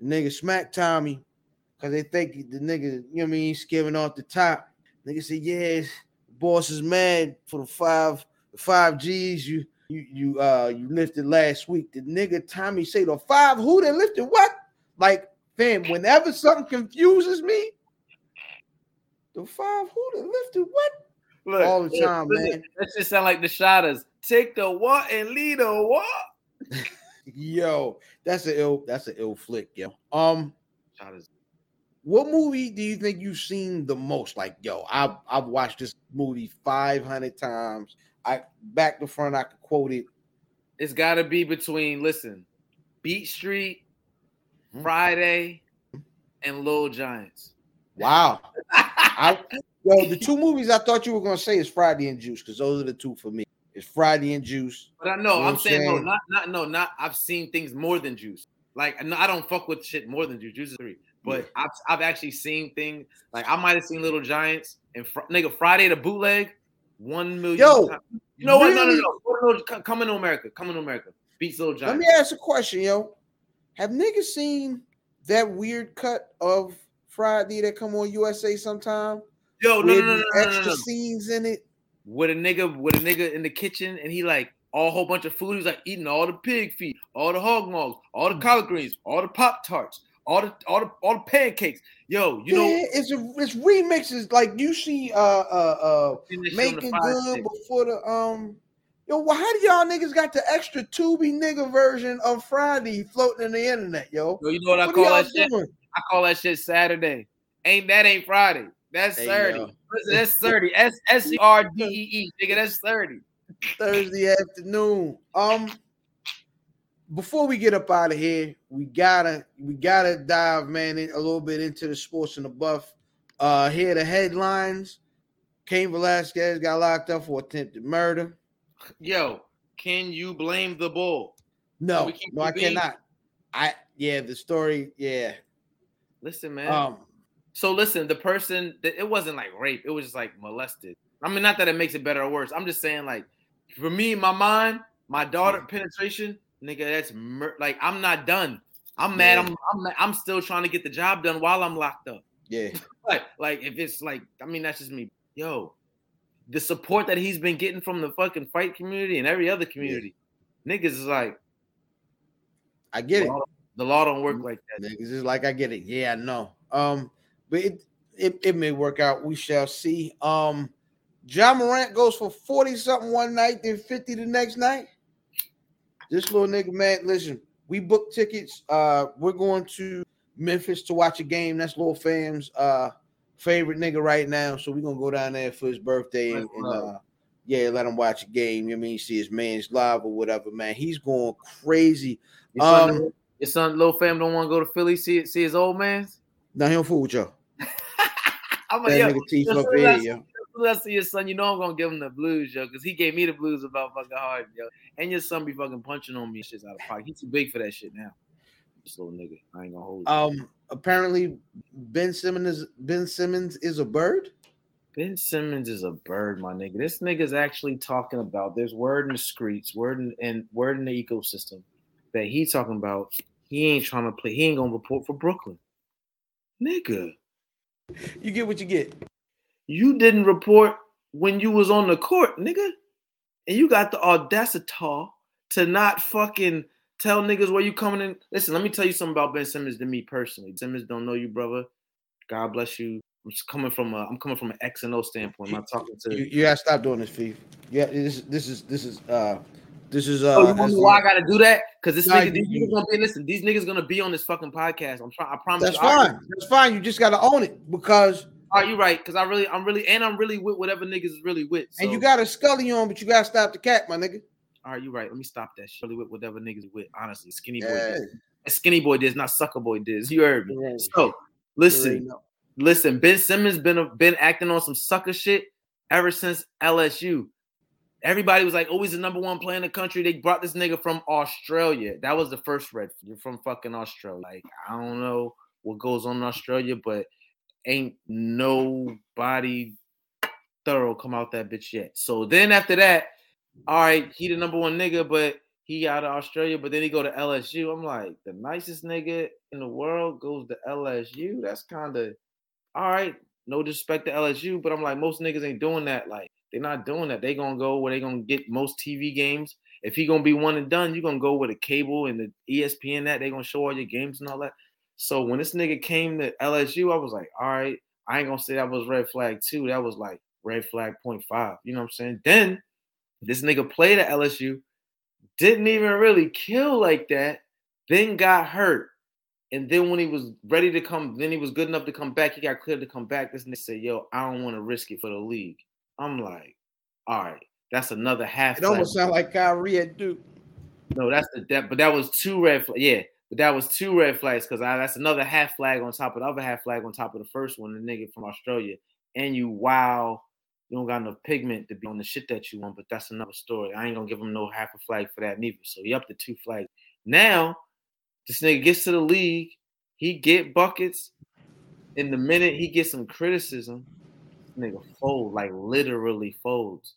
The nigga smack Tommy because they think the nigga, you know what I mean, he's giving off the top. Nigga said, Yeah, boss is mad for the five, the five G's you you you uh you lifted last week. The nigga Tommy say the five who they lifted what? Like, fam, whenever something confuses me, the five who they lifted what? Look, All the time, listen, man. That shit sound like the Shottas. Take the what and lead the what? Yo, that's a ill, that's an ill flick, yo. Um, Shottas. What movie do you think you've seen the most? Like, yo, I've I've watched this movie 500 times. I back to front, I could quote it. It's got to be between listen, Beat Street, Hmm. Friday, and Little Giants. Wow. I yo, the two movies I thought you were gonna say is Friday and Juice, because those are the two for me. It's Friday and Juice. But I know, You know I'm I'm saying no, not not no, not. I've seen things more than Juice. Like no, I don't fuck with shit more than Juice. Juice is three, but I've I've actually seen things like I might have seen Little Giants and fr- nigga Friday the bootleg one million. Yo, times. you know what? No, no, really? no. Go to Little- come- Coming to America. Coming to America. Beats Little Giants. Let me ask a question, yo. Have niggas seen that weird cut of Friday that come on USA sometime? Yo, no, no, with no, no, no, no, extra no. scenes in it. with a nigga with a nigga in the kitchen and he like all whole bunch of food. He's like eating all the pig feet, all the hog maws, all the collard greens, all the pop tarts, all the all the all the pancakes. Yo, you know, it's a it's remixes like you see uh uh uh seen this shit on the making good Stick. before the um yo well how do y'all niggas got the extra Tubi nigga version of Friday floating in the internet, yo? Yo, you know what I What call that shit? doing? I call that shit Saturday. Ain't that ain't Friday? That's Hey, thirty. yo. That's thirty. S S E R D E E, nigga. That's thirty. Thursday afternoon. Um, before we get up out of here, we gotta we gotta dive, man, in, a little bit into the sports and the buff. Uh, here are the headlines: Cain Velasquez got locked up for attempted murder. Yo, can you blame the bull? No, no, I being? cannot. I yeah, the story, yeah. Listen, man. Um, so listen, the person that it wasn't like rape, it was just like molested. I mean, not that it makes it better or worse. I'm just saying, like, for me, my mind, my daughter penetration, nigga, that's mur- like I'm not done. I'm mad. Yeah. I'm, I'm I'm still trying to get the job done while I'm locked up. yeah, Like, like if it's like, I mean, that's just me. Yo, the support that he's been getting from the fucking fight community and every other community, niggas is like, I get the it. law, the law don't work like that. Niggas is like I get it. Yeah, I know. Um, but it, it it may work out. We shall see. Um, Ja Morant goes for 40 something one night, then 50 the next night. This little nigga, man, listen, we booked tickets. Uh, we're going to Memphis to watch a game. That's Lil Fam's uh favorite nigga right now. So we're gonna go down there for his birthday and, and uh yeah, let him watch a game. You know I mean see his man's live or whatever, man. He's going crazy. Your son, Um, your son, little fam, don't want to go to Philly see see his old man's. Now he don't fool with y'all. I'm like, That yo, nigga teeth up here, Let's see your son. You know I'm gonna give him the blues, yo, because he gave me the blues about fucking hard, yo. And your son be fucking punching on me, shit's out of pocket. He's too big for that shit now. This little nigga, I ain't gonna hold you. Um, apparently Ben Simmons is Ben Simmons is a bird. Ben Simmons is a bird, my nigga. This nigga's actually talking about. There's word in the streets, word in and word in the ecosystem that he talking about. He ain't trying to play. He ain't gonna report for Brooklyn, nigga. You get what you get. You didn't report when you was on the court, nigga, and you got the audacity to not fucking tell niggas where you coming in. Listen, let me tell you something about Ben Simmons to me personally. Simmons don't know you, brother. God bless you. I'm just coming from a I'm coming from an X and O standpoint. I'm not talking to You, you gotta stop doing this, Fee. Yeah, this this is this is uh this is Oh, uh you know as- why I gotta do that? Because this nigga, these niggas gonna be listen. These niggas gonna be on this fucking podcast. I'm trying. I promise. that's you. Fine. That's fine. You just gotta own it because All right, you right. Because I really, I'm really, and I'm really with whatever niggas is really with. and you got a scully on, but you gotta stop the cat, my nigga. All right, you right. Let me stop that. shit. Really with whatever niggas with. Honestly, skinny boy. Yeah. Diz. Skinny boy diz, not sucker boy diz. You heard me. So listen, listen. Ben Simmons been been acting on some sucker shit ever since LSU. Everybody was like, "Oh, the number one player in the country." They brought this nigga from Australia. That was the first red. You're from fucking Australia. Like, I don't know what goes on in Australia, but ain't nobody thorough come out that bitch yet. So then after that, all right, he the number one nigga, but he out of Australia, but then he go to LSU. I'm like, the nicest nigga in the world goes to LSU. That's kind of all right. No disrespect to LSU, but I'm like, most niggas ain't doing that. Like, they're not doing that. They gonna go where they gonna get most TV games. If he gonna be one and done, you gonna go with a cable and the ESPN that they gonna show all your games and all that. So when this nigga came to LSU, I was like, all right, I ain't gonna say that was red flag two. That was like red flag point five. You know what I'm saying? Then this nigga played at LSU, didn't even really kill like that, then got hurt. And then when he was ready to come, then he was good enough to come back. He got cleared to come back. This nigga said, "Yo, I don't want to risk it for the league." I'm like, "All right, that's another half." It almost sounds like Kyrie at Duke. No, that's the that, but that was two red flags. Yeah, but that was two red flags because that's another half flag on top of the other half flag on top of the first one. The nigga from Australia, and you wow, you don't got enough pigment to be on the shit that you want. But that's another story. I ain't gonna give him no half a flag for that neither. So he up to two flags. Now this nigga gets to the league, he get buckets. In the minute he gets some criticism, nigga fold like literally folds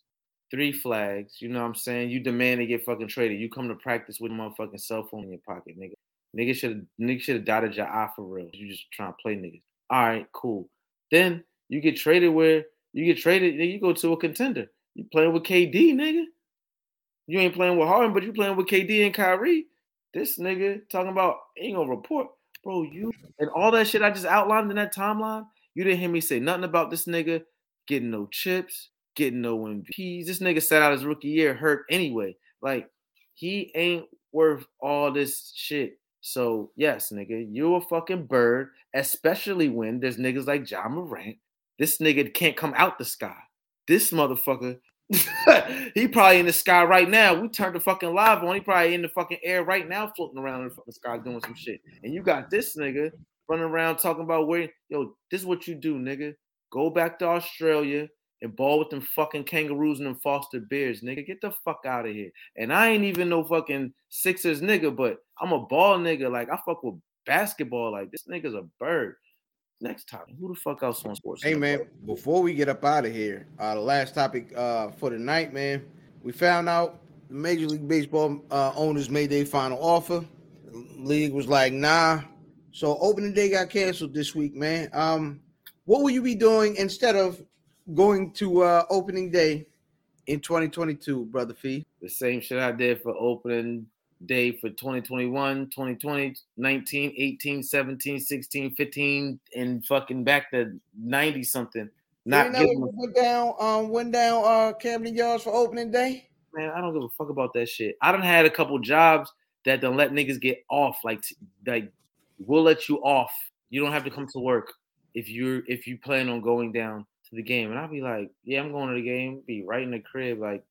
three flags. You know what I'm saying? You demand to get fucking traded. You come to practice with a motherfucking cell phone in your pocket, nigga. Nigga should have nigga should have dotted your eye for real. You just trying to play niggas. All right, cool. Then you get traded where you get traded, then you go to a contender. You playing with KD, nigga. You ain't playing with Harden, but you playing with KD and Kyrie. This nigga talking about ain't gonna report, bro. You and all that shit I just outlined in that timeline. You didn't hear me say nothing about this nigga getting no chips, getting no MVPs. This nigga sat out his rookie year hurt anyway. Like he ain't worth all this shit. So yes, nigga, you a fucking bird, especially when there's niggas like Ja Morant. This nigga can't come out the sky. This motherfucker, he probably in the sky right now. We turned the fucking live on. He probably in the fucking air right now, floating around in the fucking sky doing some shit. And you got this nigga running around talking about where, yo, this is what you do, nigga. Go back to Australia, and ball with them fucking kangaroos and them Foster Bears, nigga. Get the fuck out of here. And I ain't even no fucking Sixers nigga, but I'm a ball nigga. Like I fuck with basketball. Like this nigga's a bird. Next topic. Who the fuck else on sports? Hey man, before we get up out of here, uh, the last topic uh, for the night, man, we found out the Major League Baseball uh, owners made their final offer. The league was like, nah. So opening day got canceled this week, man. Um, what will you be doing instead of going to uh, opening day in 2022, brother Fee? The same shit I did for opening day for 2021, 2020, 19, 18, 17, 16, 15, and fucking back to 90 something. Not giving went down, um, went down uh Camden Yards for opening day. Man, I don't give a fuck about that shit. I don't had a couple jobs that don't let niggas get off. Like, like we'll let you off. You don't have to come to work if you're if you plan on going down to the game. And I'll be like, yeah, I'm going to the game. Be right in the crib, like.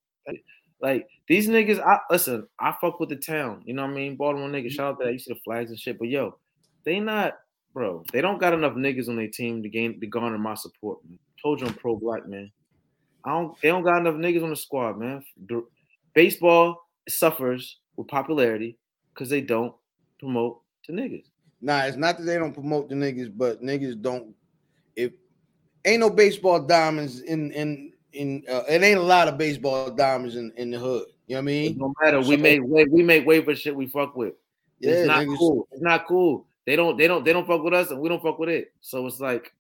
Like these niggas, I listen, I fuck with the town. You know what I mean? Baltimore niggas, mm-hmm. shout out to that. You see the flags and shit. But yo, they not, bro, they don't got enough niggas on their team to gain to garner my support, man. Told you I'm pro black, man. I don't they don't got enough niggas on the squad, man. Baseball suffers with popularity because they don't promote to niggas. Nah, it's not that they don't promote the niggas, but niggas don't ain't no baseball diamonds in in in uh, it ain't a lot of baseball diamonds in, in the hood. You know what I mean? no matter. So, we make we make way for shit we fuck with. Yeah, it's not niggas. cool. It's not cool. They don't they don't they don't fuck with us and we don't fuck with it. So it's like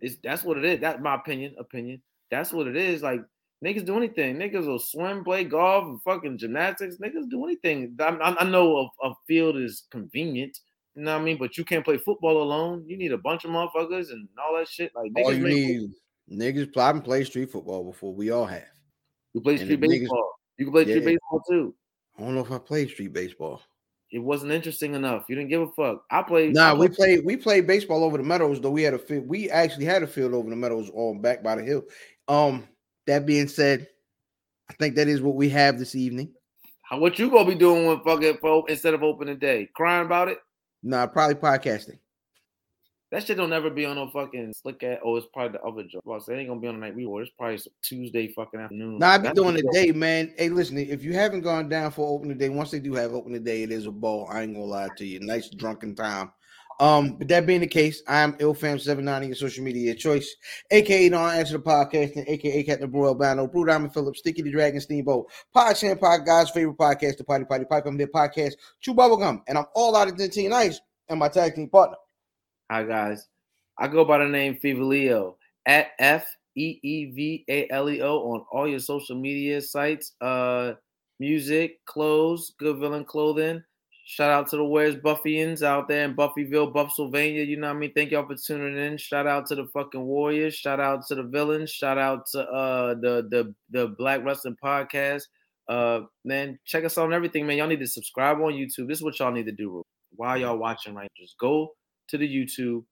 it's that's what it is. That's my opinion. Opinion. That's what it is. Like niggas do anything. Niggas will swim, play golf, fucking gymnastics. Niggas do anything. I, I know a, a, field is convenient. You know what I mean? But you can't play football alone. You need a bunch of motherfuckers and all that shit. Like all you need Niggas probably play street football before. We all have. You play street baseball. Niggas, you can play street yeah. baseball too. I don't know if I played street baseball. It wasn't interesting enough. You didn't give a fuck. I played. Nah, I played. we played. We played baseball over the meadows. Though we had a field. We actually had a field over the meadows, on back by the hill. Um. That being said, I think that is what we have this evening. How what you gonna be doing with fucking instead of opening day? Crying about it? Nah, probably podcasting. That shit don't ever be on no fucking slick at. Oh, it's probably the other job. Boss, it ain't gonna be on the night we It's probably Tuesday fucking afternoon. Nah, I be doing the day, man. Hey, listen, if you haven't gone down for opening day, once they do have opening day, it is a ball. I ain't gonna lie to you. Nice drunken time. Um, but that being the case, I'm IlFam790 your social media choice, aka Don't Answer the Podcast, and aka Captain Brew Albano, Brew Diamond Phillips, Sticky the Dragon Steamboat, Pod Champ Pod, God's favorite podcast, the Potty Potty Pipe. I'm their podcast, Chew Bubblegum, and I'm all out of Dentyne Ice, and my tag team partner. Hi guys, I go by the name Feevaleo at F E E V A L E O on all your social media sites. Uh, music, clothes, Good Villain Clothing. Shout out to the Where's Buffyans out there in Buffyville, Buffsylvania. You know what I mean? Thank y'all for tuning in. Shout out to the fucking Warriors. Shout out to the villains. Shout out to uh the the the Black Wrestling Podcast. Uh man, check us out on everything, man. Y'all need to subscribe on YouTube. This is what y'all need to do. While y'all watching, right? Just go to the YouTube,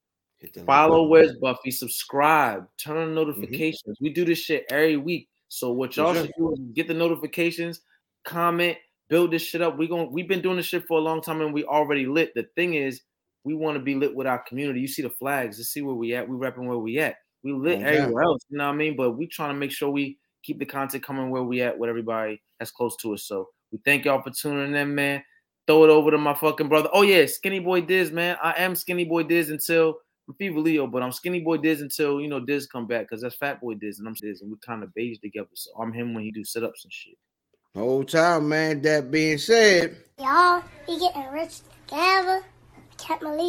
Follow Where's Buffy, subscribe, turn on mm-hmm. notifications. Mm-hmm. We do this shit every week. So what y'all should do is get the notifications, comment, build this shit up. We going we've been doing this shit for a long time and we already lit. The thing is, we want to be lit with our community. You see the flags, to see where we at. We repping where we at. We lit okay. everywhere else, you know what I mean? But we trying to make sure we keep the content coming where we at with everybody that's close to us. So we thank y'all for tuning in, man. Throw it over to my fucking brother. Oh yeah, Skinny Boy Diz, man. I am Skinny Boy Diz until I'm Feevaleo, but I'm Skinny Boy Diz until you know Diz come back because that's Fat Boy Diz and I'm Diz and we kind of beige together. So I'm him when he do sit ups and shit. Whole time, man. That being said, y'all be getting rich together. Can't believe.